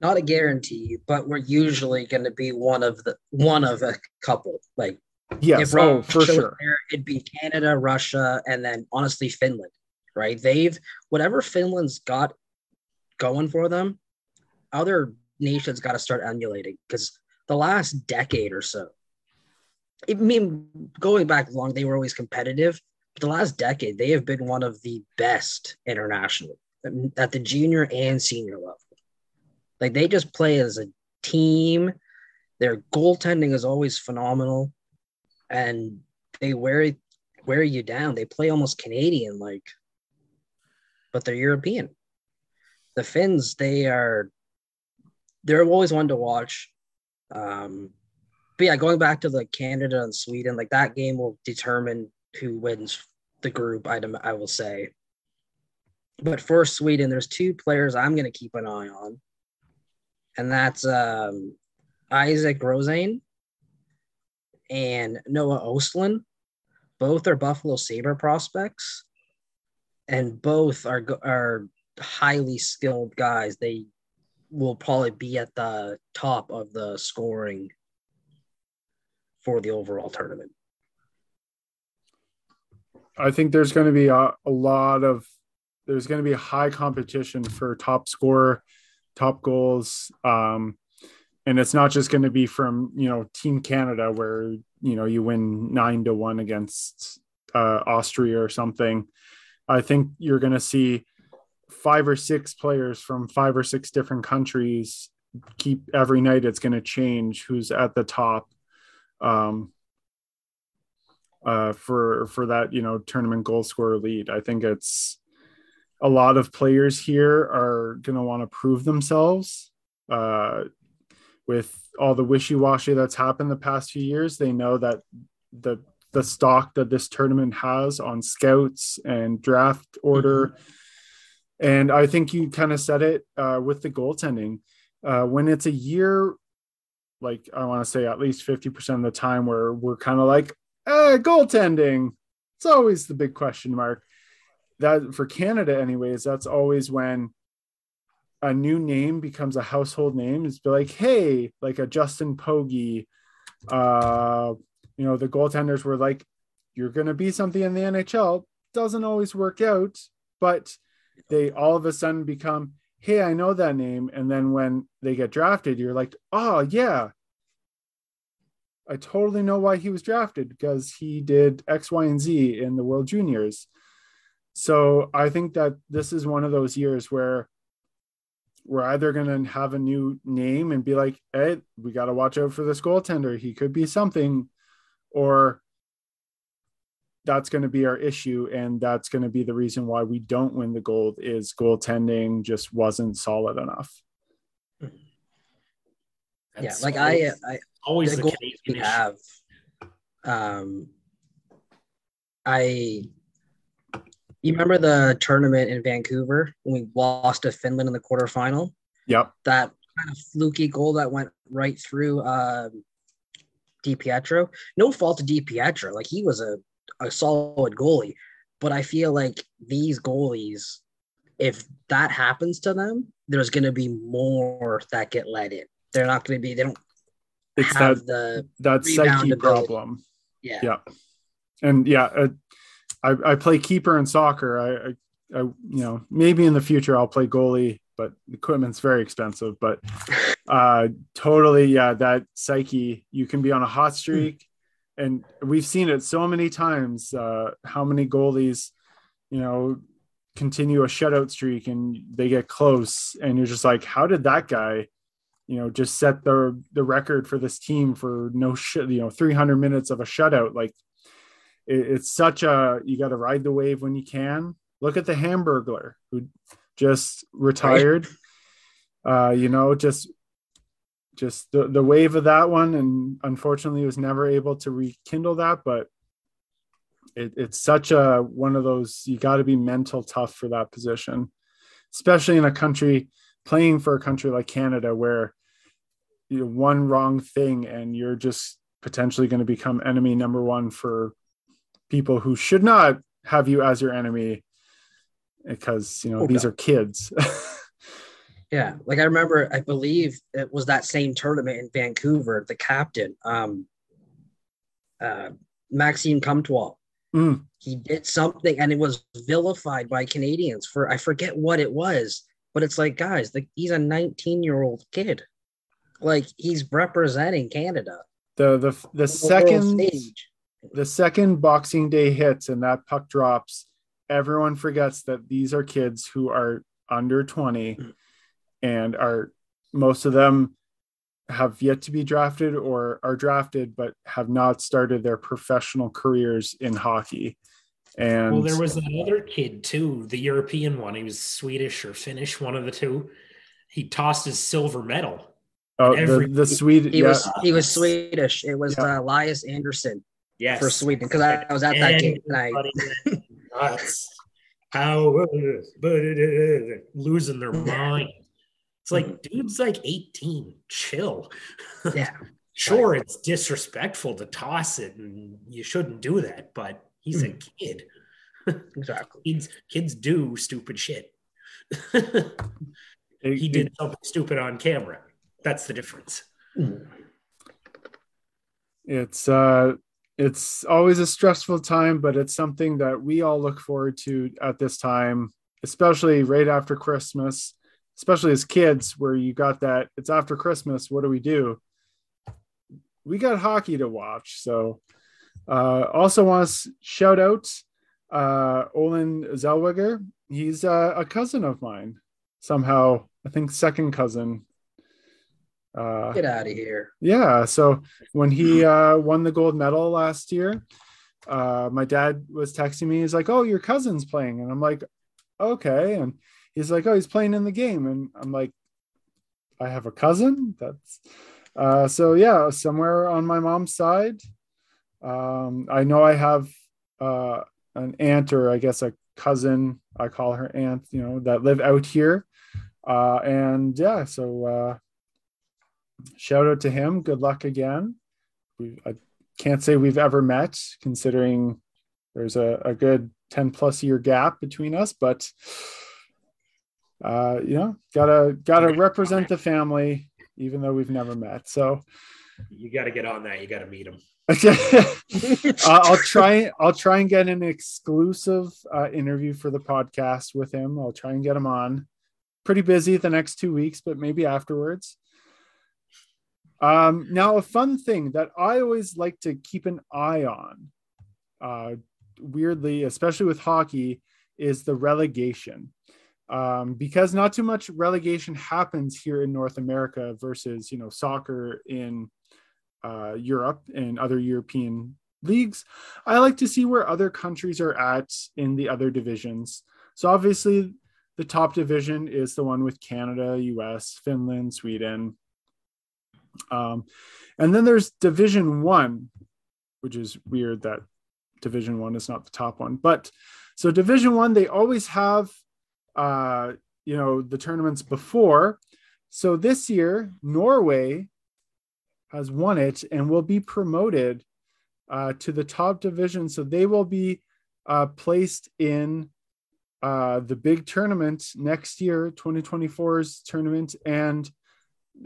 not a guarantee, but we're usually going to be one of the one of a couple. Like, yes, oh, for sure, there, it'd be Canada, Russia, and then honestly Finland. Right? They've whatever Finland's got going for them, other nations got to start emulating because the last decade or so. I mean, going back long, they were always competitive. But the last decade, they have been one of the best internationally at the junior and senior level. Like they just play as a team. Their goaltending is always phenomenal, and they wear wear you down. They play almost Canadian like, but they're European. The Finns, they are they're always one to watch. Um, but yeah, going back to the Canada and Sweden, like that game will determine who wins the group. I I will say. But for Sweden, there's two players I'm going to keep an eye on and that's um, Isak Rosén and Noah Ostlund. Both are Buffalo Sabre prospects, and both are are highly skilled guys. They will probably be at the top of the scoring for the overall tournament. I think there's going to be a, a lot of there's going to be high competition for top scorer top goals. Um, and it's not just going to be from you know Team Canada where you know you win nine to one against uh, Austria or something. I think you're going to see five or six players from five or six different countries keep every night. It's going to change who's at the top. Um, uh, for for that you know tournament goal scorer lead. I think it's a lot of players here are going to want to prove themselves uh, with all the wishy-washy that's happened the past few years they know that the the stock that this tournament has on scouts and draft order mm-hmm. and i think you kind of said it uh, with the goaltending uh, when it's a year like i want to say at least 50% of the time where we're kind of like eh, goaltending it's always the big question mark that for Canada, anyways, that's always when a new name becomes a household name. It's be like, hey, like a Justin Pogge. Uh, you know, the goaltenders were like, you're to be something in the NHL. Doesn't always work out, but they all of a sudden become, hey, I know that name. And then when they get drafted, you're like, oh, yeah. I totally know why he was drafted because he did X, Y, and Z in the World Juniors. So I think that this is one of those years where we're either going to have a new name and be like, hey, we got to watch out for this goaltender. He could be something, or that's going to be our issue. And that's going to be the reason why we don't win the gold is goaltending just wasn't solid enough. That's yeah, like always, I, I always the, the we have. Um, I you remember the tournament in Vancouver when we lost to Finland in the quarterfinal? Yep. That kind of fluky goal that went right through uh, DiPietro. No fault to DiPietro. Like he was a, a solid goalie. But I feel like these goalies, if that happens to them, there's going to be more that get let in. They're not going to be, they don't it's have that, the that psyche problem. Yeah. Yeah. And yeah, uh, I, I play keeper in soccer. I, I, I, you know, maybe in the future I'll play goalie, but equipment's very expensive. But uh, totally, yeah, that psyche. You can be on a hot hmm. streak, and we've seen it so many times. Uh, how many goalies, you know, continue a shutout streak and they get close, and you're just like, how did that guy? you know just set the the record for this team for no shit you know 300 minutes of a shutout like it, it's such a you got to ride the wave when you can. Look at the Hamburglar who just retired. Right. Uh, you know, just just the, the wave of that one, and unfortunately was never able to rekindle that. But it, it's such a one of those you got to be mental tough for that position, especially in a country playing for a country like Canada where you know, one wrong thing and you're just potentially going to become enemy number one for people who should not have you as your enemy because you know Oh, these are kids. Yeah, like I remember, I believe it was that same tournament in Vancouver. The captain, um, uh, Maxime Comtois, Mm. he did something, and it was vilified by Canadians for I forget what it was, but it's like, guys, like he's a 19 year old kid, like he's representing Canada. the the the the second stage. the second Boxing Day hits and that puck drops, everyone forgets that these are kids who are under 20 and are most of them have yet to be drafted or are drafted but have not started their professional careers in hockey. And Well, there was that other kid too, the European one. He was Swedish or Finnish, one of the two. He tossed his silver medal. oh, the, every- the Swede, He yeah, was he was Swedish. It was Yeah. uh, Elias Andersson Yes. for Sweden because I, I was at that game and I Everybody went nuts. How losing their mind. It's like, mm. dude's like 18. Chill. yeah Sure, it's disrespectful to toss it, and you shouldn't do that, but he's a mm. kid. exactly. Kids, kids do stupid shit. he did something stupid on camera. That's the difference. Mm. it's uh it's always a stressful time but it's something that we all look forward to at this time especially right after christmas especially as kids where you got that it's after christmas what do we do we got hockey to watch so uh also want to shout out uh Olen Zellweger he's uh, a cousin of mine somehow i think second cousin uh Get out of here. yeah. So when he uh, won the gold medal last year, uh, my dad was texting me. He's like, "Oh, your cousin's playing," and I'm like, "Okay." And he's like, "Oh, he's playing in the game," and I'm like, "I have a cousin." That's uh, so yeah. Somewhere on my mom's side, um, I know I have uh, an aunt or I guess a cousin. I call her aunt. You know that live out here, uh, and yeah. So. Uh, shout out to him. Good luck again. We, I can't say we've ever met, considering there's a, a good 10 plus year gap between us, but uh, you know, gotta gotta represent the family, even though we've never met. So You got to get on that. You got to meet him. I'll try. I'll try and get an exclusive uh, interview for the podcast with him. I'll try and get him on. Pretty busy the next two weeks, but maybe afterwards. Um, now, a fun thing that I always like to keep an eye on, uh, weirdly, especially with hockey, is the relegation. Um, because not too much relegation happens here in North America versus, you know, soccer in uh, Europe and other European leagues. I like to see where other countries are at in the other divisions. So obviously, the top division is the one with Canada, US, Finland, Sweden. Um, and then there's Division One, which is weird that Division One is not the top one. But so Division One, they always have, uh, you know, the tournaments before. So this year, Norway has won it and will be promoted uh, to the top division. So they will be uh, placed in uh, the big tournament next year, 2024's tournament. And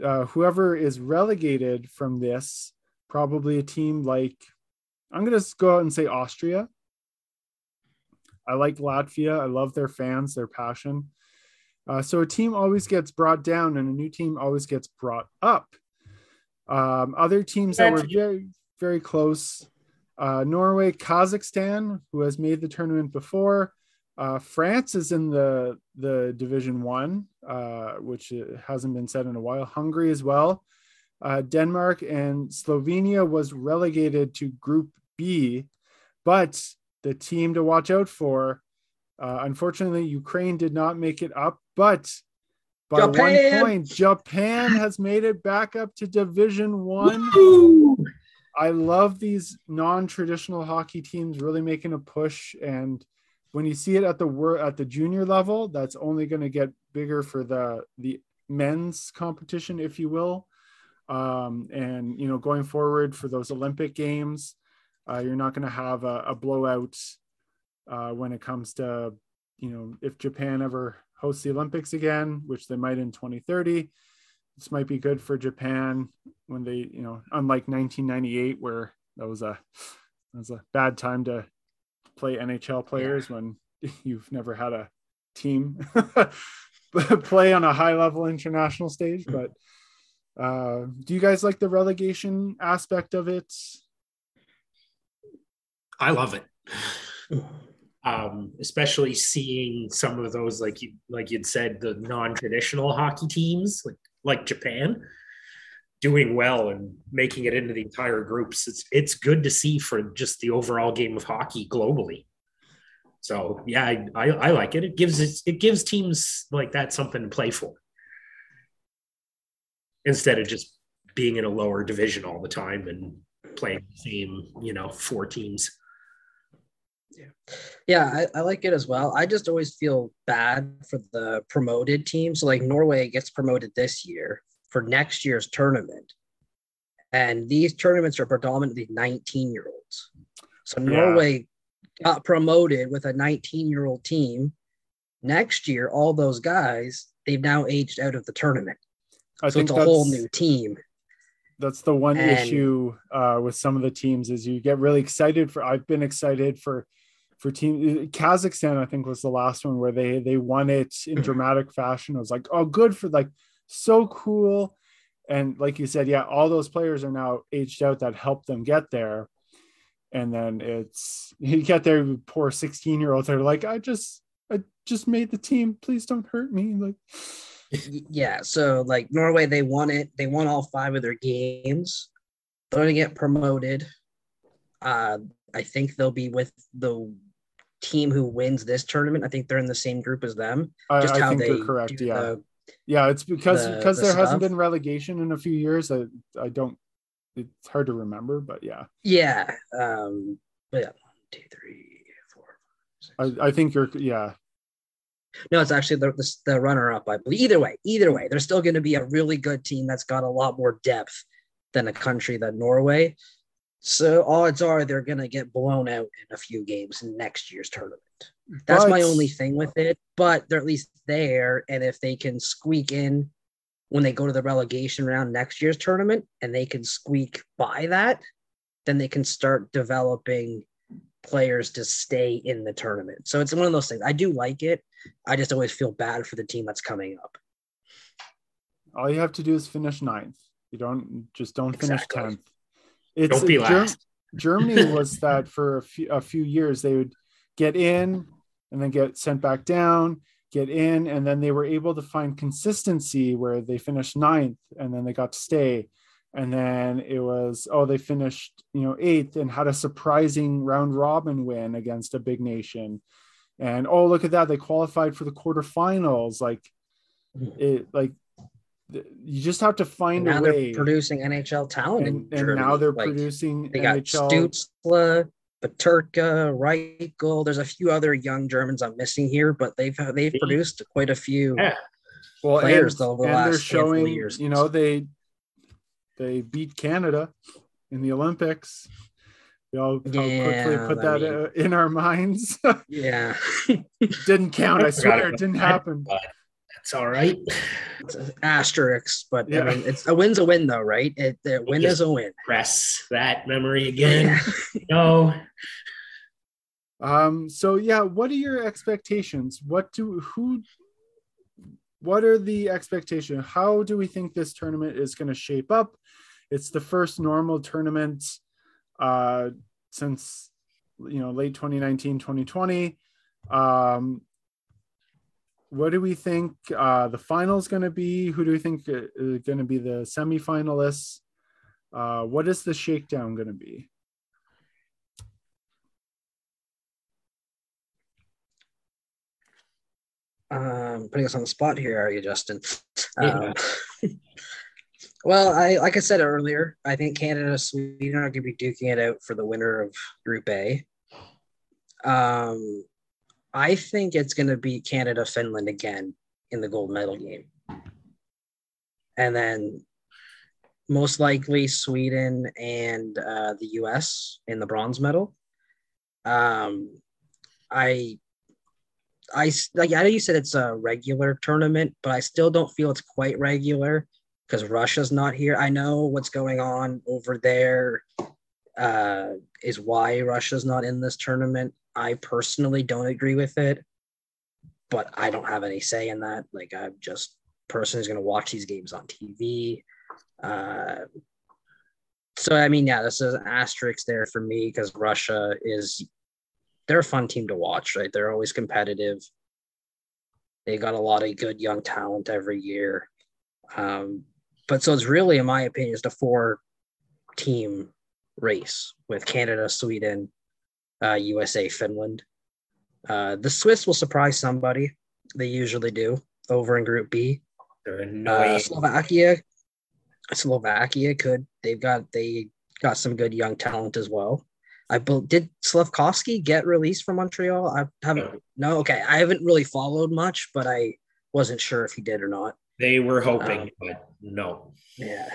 uh, whoever is relegated from this, probably a team like, I'm going to go out and say Austria. I like Latvia. I love their fans, their passion. Uh, so a team always gets brought down and a new team always gets brought up. Um, other teams that were very, very close uh, Norway, Kazakhstan, who has made the tournament before. Uh, France is in the the Division One, uh, which hasn't been said in a while. Hungary as well. Uh, Denmark and Slovenia was relegated to Group B, but the team to watch out for, uh, unfortunately, Ukraine did not make it up. But by Japan! one point, Japan has made it back up to Division One. I love these non-traditional hockey teams really making a push and when you see it at the at the junior level that's only going to get bigger for the the men's competition if you will um, and you know going forward for those olympic games Uh, you're not going to have a, a blowout uh, when it comes to, you know, if Japan ever hosts the Olympics again, which they might in 2030. This might be good for Japan when they, you know, unlike 1998, where that was a that was a bad time to play NHL players yeah. when you've never had a team play on a high level international stage. But uh, do you guys like the relegation aspect of it? I love it. Um, especially seeing some of those, like you like you'd said, the non-traditional hockey teams, like like Japan, doing well and making it into the entire groups. It's it's good to see for just the overall game of hockey globally. So yeah, I, I, I like it. It gives it, it gives teams like that something to play for instead of just being in a lower division all the time and playing the same, you know, four teams. Yeah, yeah, I, I, like it as well. I just always feel bad for the promoted teams. So like Norway gets promoted this year for next year's tournament, and these tournaments are predominantly 19 year olds. So Norway got promoted with a 19 year old team. Next year, all those guys they've now aged out of the tournament. I so it's a whole new team. That's the one and, issue uh, with some of the teams is you get really excited for. I've been excited for for team Kazakhstan. I think was the last one where they they won it in dramatic fashion. It was like, oh, good for like so cool. And like you said, yeah, all those players are now aged out that helped them get there. And then it's you get there, poor 16 year olds are like, I just I just made the team. Please don't hurt me. Like yeah so like norway they won it they won all five of their games they're going to get promoted uh i think they'll be with the team who wins this tournament i think they're in the same group as them just I, I how they're correct yeah the, yeah it's because the, because the there stuff. hasn't been relegation in a few years i i don't it's hard to remember but yeah yeah um but yeah one two three four five, I, I think you're yeah no, it's actually the, the, the runner up, I believe. Either way, either way, there's still going to be a really good team that's got a lot more depth than a country than Norway. So odds are they're going to get blown out in a few games in next year's tournament. That's but, my only thing with it, but they're at least there. And if they can squeak in when they go to the relegation round next year's tournament and they can squeak by that, then they can start developing players to stay in the tournament. So it's one of those things. I do like it. I just always feel bad for the team that's coming up. All you have to do is finish ninth. You don't just don't finish exactly. tenth. It's don't be uh, last. Germany was that for a few, a few years. They would get in and then get sent back down, get in, and then they were able to find consistency where they finished ninth and then they got to stay and then it was oh they finished you know eighth and had a surprising round robin win against a big nation and oh look at that they qualified for the quarterfinals like mm-hmm. it like you just have to find now a way producing nhl talent and, and now they're like, producing they got Stützle, Peterka, Reichel. There's a few other young Germans I'm missing here, but they've they've produced quite a few yeah. well, players and, over the last they're showing, years. You know, they they beat Canada in the Olympics. We all yeah, quickly put that mean, uh, in our minds. yeah. didn't count. I swear it didn't happen. That's all right. It's an asterisk, but yeah. I mean, it's a win's a win, though, right? It, the win is a win. Press that memory again. no. Um. So yeah, what are your expectations? What do who what are the expectations? How do we think this tournament is going to shape up? It's the first normal tournament uh, since you know late 2019, 2020. Um, what do we think uh, the final is going to be? Who do we think is going to be the semifinalists? Uh, what is the shakedown going to be? um, putting us on the spot here, are you, Justin? Um, well, I like I said earlier, I think Canada, and Sweden are going to be duking it out for the winner of Group A. Um, I think it's going to be Canada, Finland again in the gold medal game, and then most likely Sweden and uh, the US in the bronze medal. Um, I, I like I know you said it's a regular tournament, but I still don't feel it's quite regular because Russia's not here. I know what's going on over there uh, is why Russia's not in this tournament. I personally don't agree with it, but I don't have any say in that. Like I'm just person who's going to watch these games on TV. Uh, so I mean, yeah, this is an asterisk there for me because Russia is they're a fun team to watch, right? They're always competitive. They got a lot of good young talent every year. Um, but so it's really, in my opinion, just a four team race with Canada, Sweden, uh, USA, Finland. Uh, the Swiss will surprise somebody. They usually do over in Group B. Uh, Slovakia, Slovakia could. They've got they got some good young talent as well. I be- did Slafkovsky get released from Montreal? I haven't. No, okay. I haven't really followed much, but I wasn't sure if he did or not. they were hoping, Um, but no. Yeah.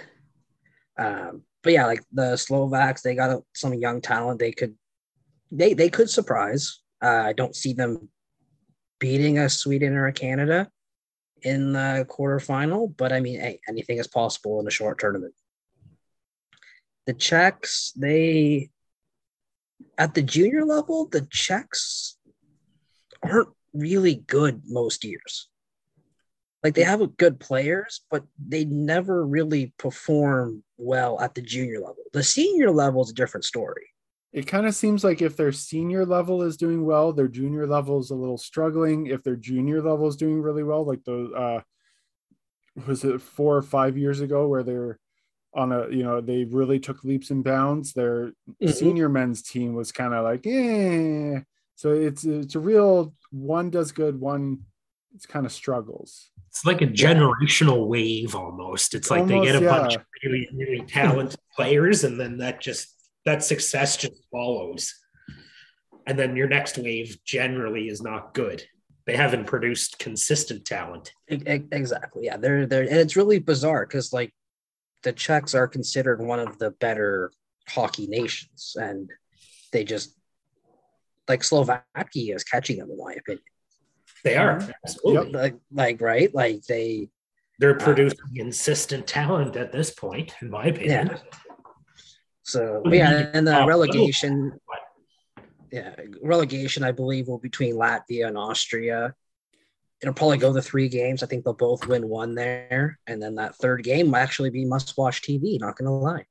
Um, but yeah, like the Slovaks, they got some young talent. They could, they they could surprise. Uh, I don't see them beating a Sweden or a Canada in the quarterfinal, but I mean, hey, anything is possible in a short tournament. The Czechs, they at the junior level, the Czechs aren't really good most years. Like they have good players, but they never really perform well at the junior level. The senior level is a different story. It kind of seems like if their senior level is doing well, their junior level is a little struggling. If their junior level is doing really well, like the uh was it four or five years ago where they're on a you know they really took leaps and bounds. Their Mhm. senior men's team was kind of like, eh. So it's it's a real one does good, one it's kind of struggles. It's like a generational wave almost. It's like they get a Almost, bunch of really, really talented players, and then that just that success just follows. And then your next wave generally is not good. They haven't produced consistent talent. Exactly. Yeah. They're they're and it's really bizarre because like the Czechs are considered one of the better hockey nations, and they just like Slovakia is catching them in my opinion. They are Mhm. absolutely. Like like right, like they They're producing consistent talent at this point, in my opinion. Yeah. So What yeah, and the relegation, yeah, relegation I believe will be between Latvia and Austria. It'll probably go the three games. I think they'll both win one there, and then that third game will actually be must-watch TV. Not gonna lie.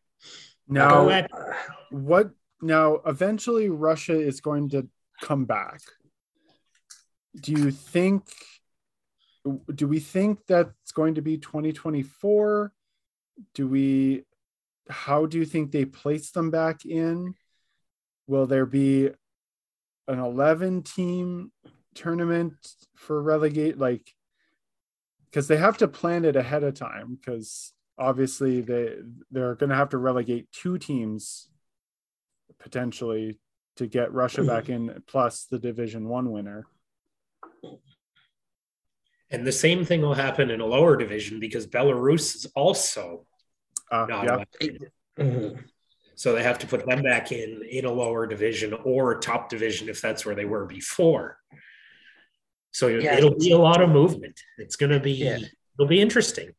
Now Go at- Uh, what now eventually russia is going to come back do you think do we think that's going to be 2024 do we how do you think they place them back in? Will there be an 11 team tournament for relegate like because they have to plan it ahead of time because obviously they they're going to have to relegate two teams potentially to get Russia hmm. back in plus the division 1 winner. And the same thing will happen in a lower division because Belarus is also uh, not yeah elected. mhm. So they have to put them back in in a lower division or top division if that's where they were before. So Yeah. it'll be a lot of movement. It's going to be Yeah. it'll be interesting.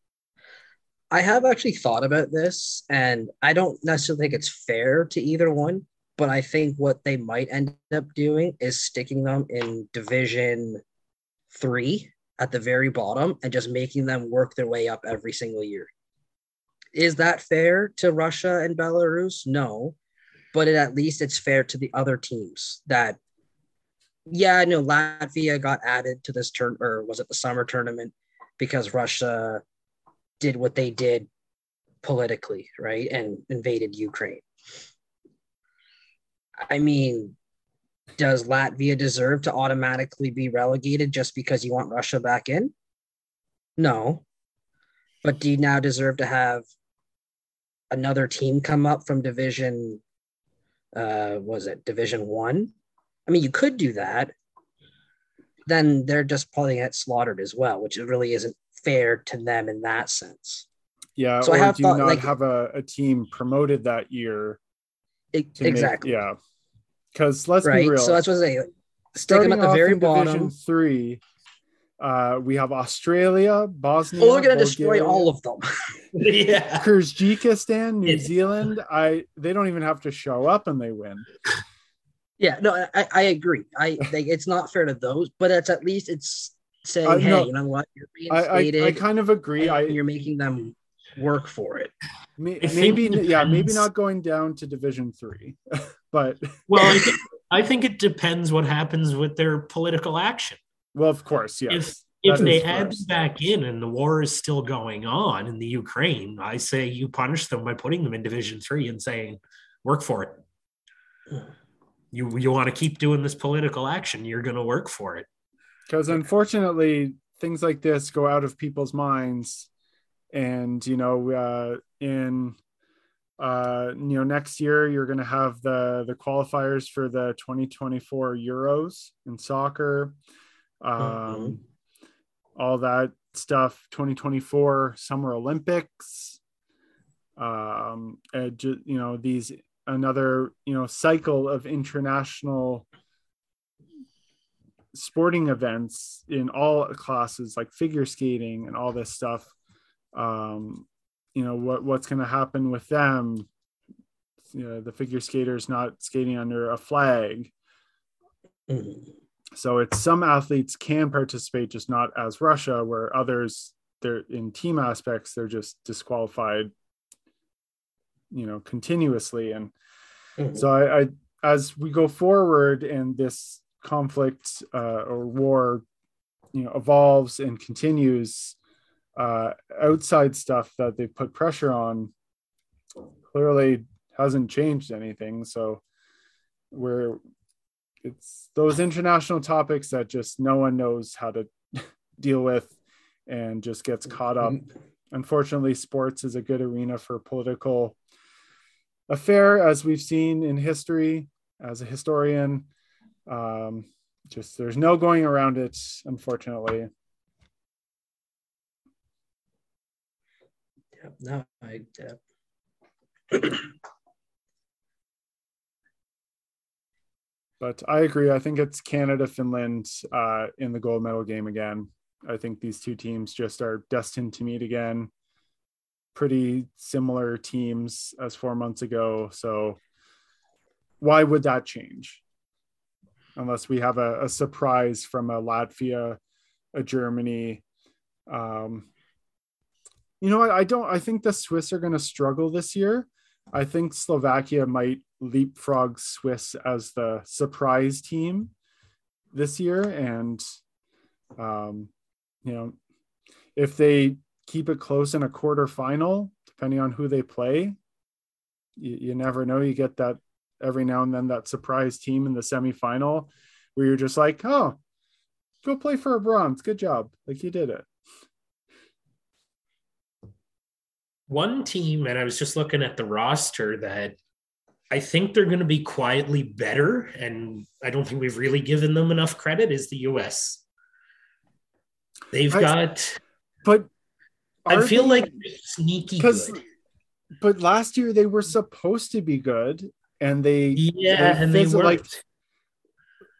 I have actually thought about this, and I don't necessarily think it's fair to either one. But I think what they might end up doing is sticking them in Division Three at the very bottom and just making them work their way up every single year. Is that fair to Russia and Belarus? No, but it, at least it's fair to the other teams that. Yeah, I know Latvia got added to this turn, or was it the summer tournament because Russia did what they did politically, right? And invaded Ukraine. I mean, does Latvia deserve to automatically be relegated just because you want Russia back in? No. But do you now deserve to have another team come up from division uh was it division 1? I mean, you could do that. Then they're just probably get slaughtered as well, which really isn't fair to them in that sense. Yeah, So I have do thought, not like- have a, a team promoted that year? E- to make- exactly. yeah, because let's right. be real. So that's what I say. Stick starting them at the very bottom. Division Three, uh, we have Australia, Bosnia. Oh, we're gonna destroy all of them. yeah. Kyrgyzstan, New Zealand. I they don't even have to show up and they win. yeah, no, I, I agree. I think it's not fair to those, but it's at least it's saying, Uh, hey, no, you know what, you're I I, reinstated. I kind of agree. I you're making them work for it. may, maybe it yeah maybe not going down to Division Three, but Well, I think, I think it depends what happens with their political action. Well of course yes. If if they add them back in and the war is still going on in the Ukraine, I say you punish them by putting them in Division Three and saying, "Work for it." You you want to keep doing this political action, you're going to work for it. because unfortunately things like this go out of people's minds and you know uh, in uh, you know next year you're going to have the the qualifiers for the 2024 euros in soccer um, Mhm. all that stuff 2024 summer olympics um and ju- you know these another you know cycle of international sporting events in all classes like figure skating and all this stuff um you know what what's going to happen with them you know the figure skaters not skating under a flag Mhm. So it's some athletes can participate just not as russia where others they're in team aspects they're just disqualified you know continuously and Mhm. so I, I as we go forward and this conflict uh, or war you know evolves and continues uh, outside stuff that they put pressure on clearly hasn't changed anything so we're it's those international topics that just no one knows how to deal with and just gets caught up. Unfortunately sports is a good arena for political affair as we've seen in history as a historian. Um, just there's no going around it unfortunately. Yeah, no, I, yeah. but i agree. I think it's canada finland uh, in the gold medal game again. I think these two teams just are destined to meet again. Pretty similar teams as four months ago. So why would that change? Unless we have a, a surprise from a latvia a germany um, you know what? I don't i think the swiss are going to struggle this year. I think slovakia might leapfrog swiss as the surprise team this year. And um, you know if they keep it close in a quarterfinal depending on who they play you, you never know. You get that every now and then that surprise team in the semifinal where you're just like oh go play for a bronze. Good job. Like you did it. One team, and I was just looking at the roster that I think they're going to be quietly better, and I don't think we've really given them enough credit, is the US. They've I- got, but I feel they- like sneaky good. but last year they were supposed to be good and they Yeah, they and they weren't. like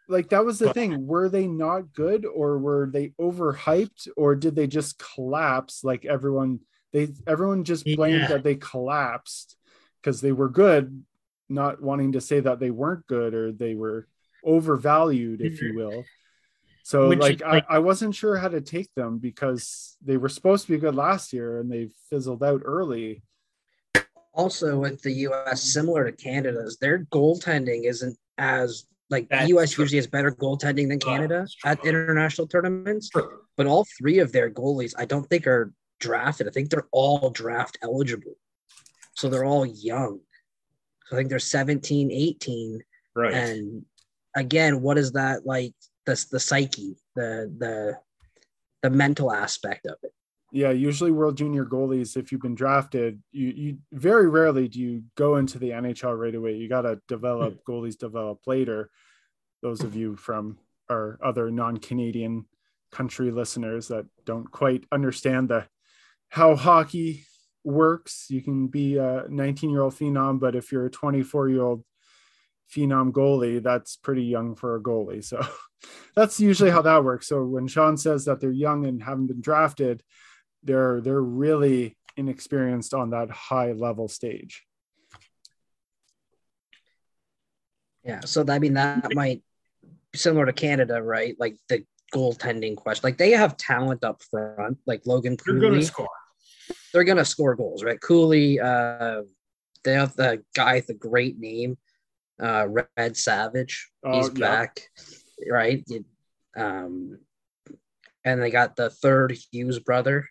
like that was the But- thing were they not good or were they overhyped or did they just collapse like everyone they everyone just blamed Yeah. that they collapsed because they were good not wanting to say that they weren't good or they were overvalued if you mhm. will so Which like, like- I, I wasn't sure how to take them because they were supposed to be good last year and they fizzled out early Also, with the U.S., similar to Canada's, their goaltending isn't as like That's the U.S. true. usually has better goaltending than Canada at international tournaments. True. But all three of their goalies, I don't think are drafted. I think they're all draft eligible, so they're all young. So I think they're 17, 18, Right. and again, what is that like? The the psyche, the the the mental aspect of it. yeah usually world junior goalies if you've been drafted you you very rarely do you go into the nhl right away you got to develop hmm. goalies develop later those of you from our other non-canadian country listeners that don't quite understand the how hockey works. You can be a 19 year old phenom, but if you're a 24 year old phenom goalie, that's pretty young for a goalie. So that's usually how that works. So when Sean says that they're young and haven't been drafted, they're they're really inexperienced on that high level stage. Yeah, so I mean that might similar to Canada, right? Like the goaltending question. Like they have talent up front, like Logan They're going to score. They're gonna score goals, right? Cooley, uh, they have the guy with a great name, uh, Red Savage. Oh, He's yeah. back, right? You- Um, and they got the third Hughes brother,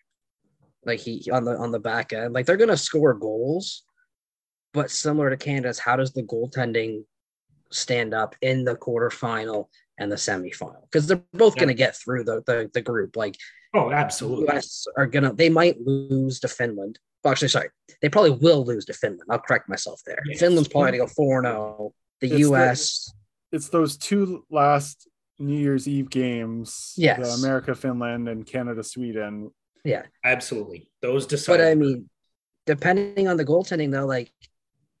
like he on the on the back end. Like they're gonna score goals, but similar to Canada's, how does the goaltending stand up in the quarterfinal and the semifinal? Because they're both Yeah. gonna get through the, the the group. Like Oh, absolutely. US are gonna they might lose to Finland. Well, actually, sorry, they probably will lose to Finland. I'll correct myself there. Yes. Finland's probably gonna go 4 0. The It's the- US, It's those two last New Year's Eve games. Yes. The America, Finland, and Canada, Sweden. Yeah, absolutely. Those decide. but I mean, depending on the goaltending, though, like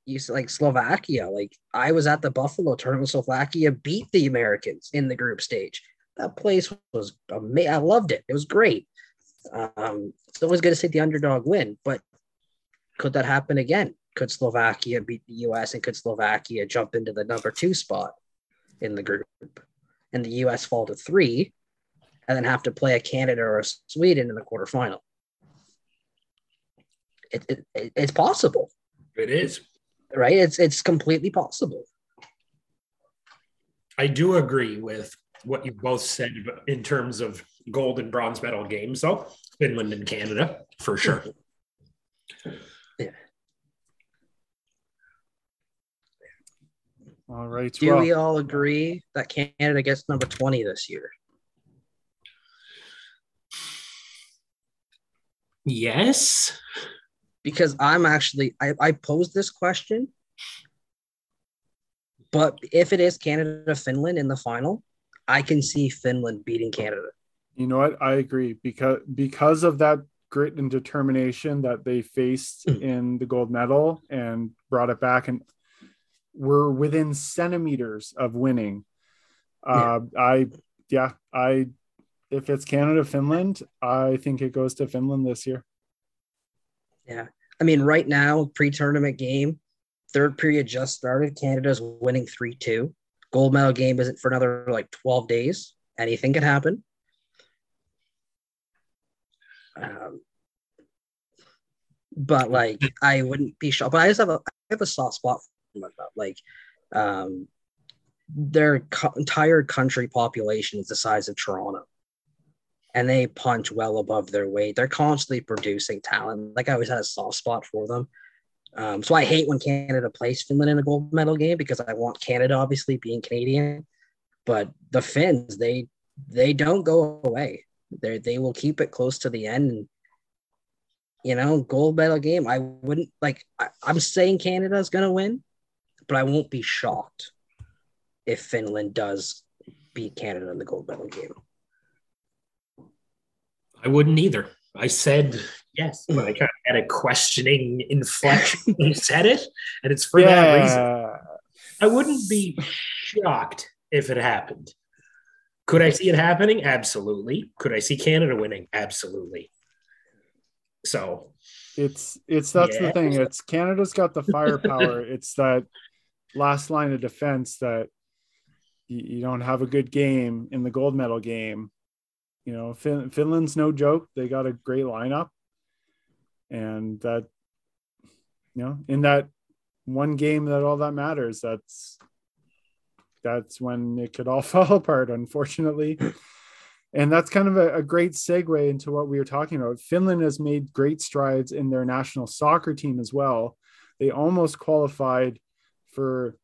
you like Slovakia, like I was at the Buffalo tournament. Slovakia beat the Americans in the group stage. That place was amazing. I loved it. It was great. Um, it's always good to see the underdog win, but could that happen again? Could Slovakia beat the US and could Slovakia jump into the number two spot in the group and the US fall to three and then have to play a Canada or a Sweden in the quarterfinal? It, it- it's possible, it is. Right? It's it's completely possible. I do agree with what you both said in terms of gold and bronze medal games, though. Finland and Canada, for sure. Yeah. All right. Do well, we all agree that Canada gets number 20 this year? Yes. Because I'm actually I, I posed this question, but if it is Canada Finland in the final, I can see Finland beating Canada. You know what? I agree because because of that grit and determination that they faced Mm. in the gold medal and brought it back and were within centimeters of winning. Uh, I yeah, I if it's Canada Finland, I think it goes to Finland this year. I mean, right now, pre-tournament game, third period just started. Canada's winning 3-2. Gold medal game isn't for another like 12 days. Anything can happen. Um, but like I wouldn't be shocked. But I just have a I have a soft spot for. Like um their co- entire country population is the size of Toronto. And they punch well above their weight. They're constantly producing talent. Like I always had a soft spot for them. Um, so I hate when Canada plays Finland in a gold medal game because I want Canada obviously being Canadian. But the Finns, they they don't go away. They they will keep it close to the end. And you know, gold medal game. I wouldn't like. I, I'm saying Canada's gonna win, but I won't be shocked if Finland does beat Canada in the gold medal game. I wouldn't either. I said yes, but I kind of had a questioning inflection when you said it, and it's for that reason. I wouldn't be shocked if it happened. Could I see it happening? Absolutely. Could I see Canada winning? Absolutely. So it's it's that's Yeah. the thing. It's Canada's got the firepower. it's that last line of defense that you, you don't have a good game in the gold medal game. You know, fin- Finland's no joke. They got a great lineup, and that you know, in that one game that all that matters, that's that's when it could all fall apart, unfortunately. And that's kind of a, a great segue into what we were talking about. Finland has made great strides in their national soccer team as well. They almost qualified for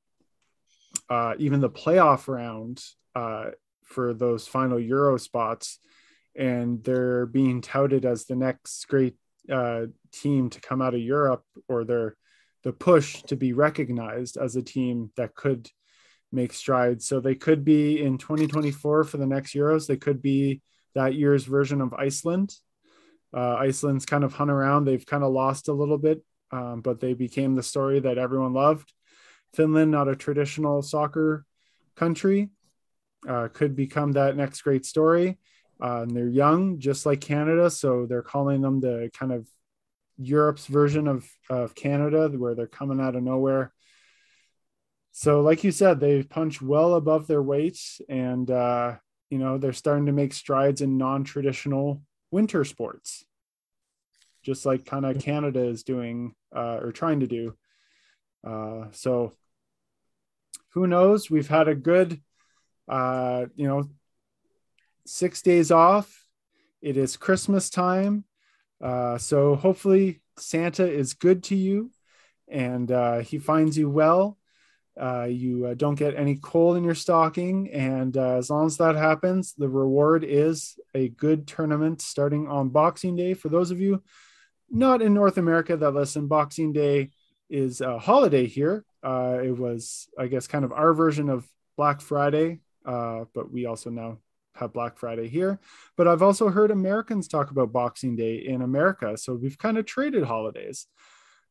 uh, even the playoff round uh, for those final Euro spots. And they're being touted as the next great uh, team to come out of Europe, or the push to be recognized as a team that could make strides. So they could be in 2024 for the next Euros. They could be that year's version of Iceland. Uh, Iceland's kind of hung around. They've kind of lost a little bit, um, but they became the story that everyone loved. Finland, not a traditional soccer country, uh, could become that next great story. Uh, and they're young, just like Canada, so they're calling them the kind of Europe's version of of Canada, where they're coming out of nowhere. So, like you said, they punch well above their weight, and uh, you know they're starting to make strides in non-traditional winter sports, just like kind of Canada is doing uh, or trying to do. Uh, so, who knows? We've had a good, uh, you know, six days off. It is Christmas time. Uh, so hopefully Santa is good to you and uh, he finds you well. Uh, you uh, don't get any coal in your stocking. And uh, as long as that happens, the reward is a good tournament starting on Boxing Day. For those of you not in North America that listen, Boxing Day is a holiday here. Uh, it was, I guess, kind of our version of Black Friday, but we also now have Black Friday here, but I've also heard Americans talk about Boxing Day in America. So we've kind of traded holidays.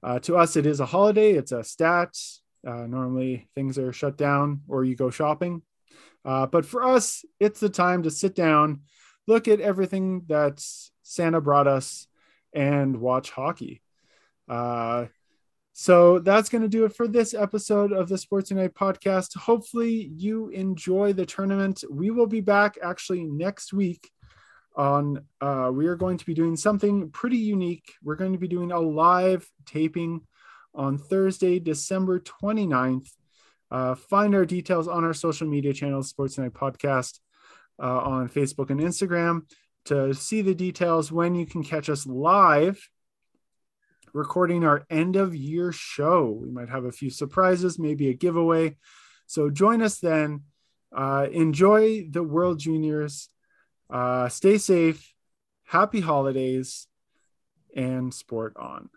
Uh, to us, it is a holiday, it's a stat. Uh, normally, things are shut down or you go shopping. Uh, but for us, it's the time to sit down, look at everything that Santa brought us, and watch hockey. So that's going to do it for this episode of the Sports Unite podcast. Hopefully, you enjoy the tournament. We will be back actually next week. On uh, we are going to be doing something pretty unique. We're going to be doing a live taping on Thursday, December 29th. Uh, find our details on our social media channels, Sports Unite Podcast, uh, on Facebook and Instagram to see the details when you can catch us live recording our end of year show. We might have a few surprises, maybe a giveaway. So join us then. Uh, enjoy the World Juniors. Uh, stay safe. Happy holidays and sport on.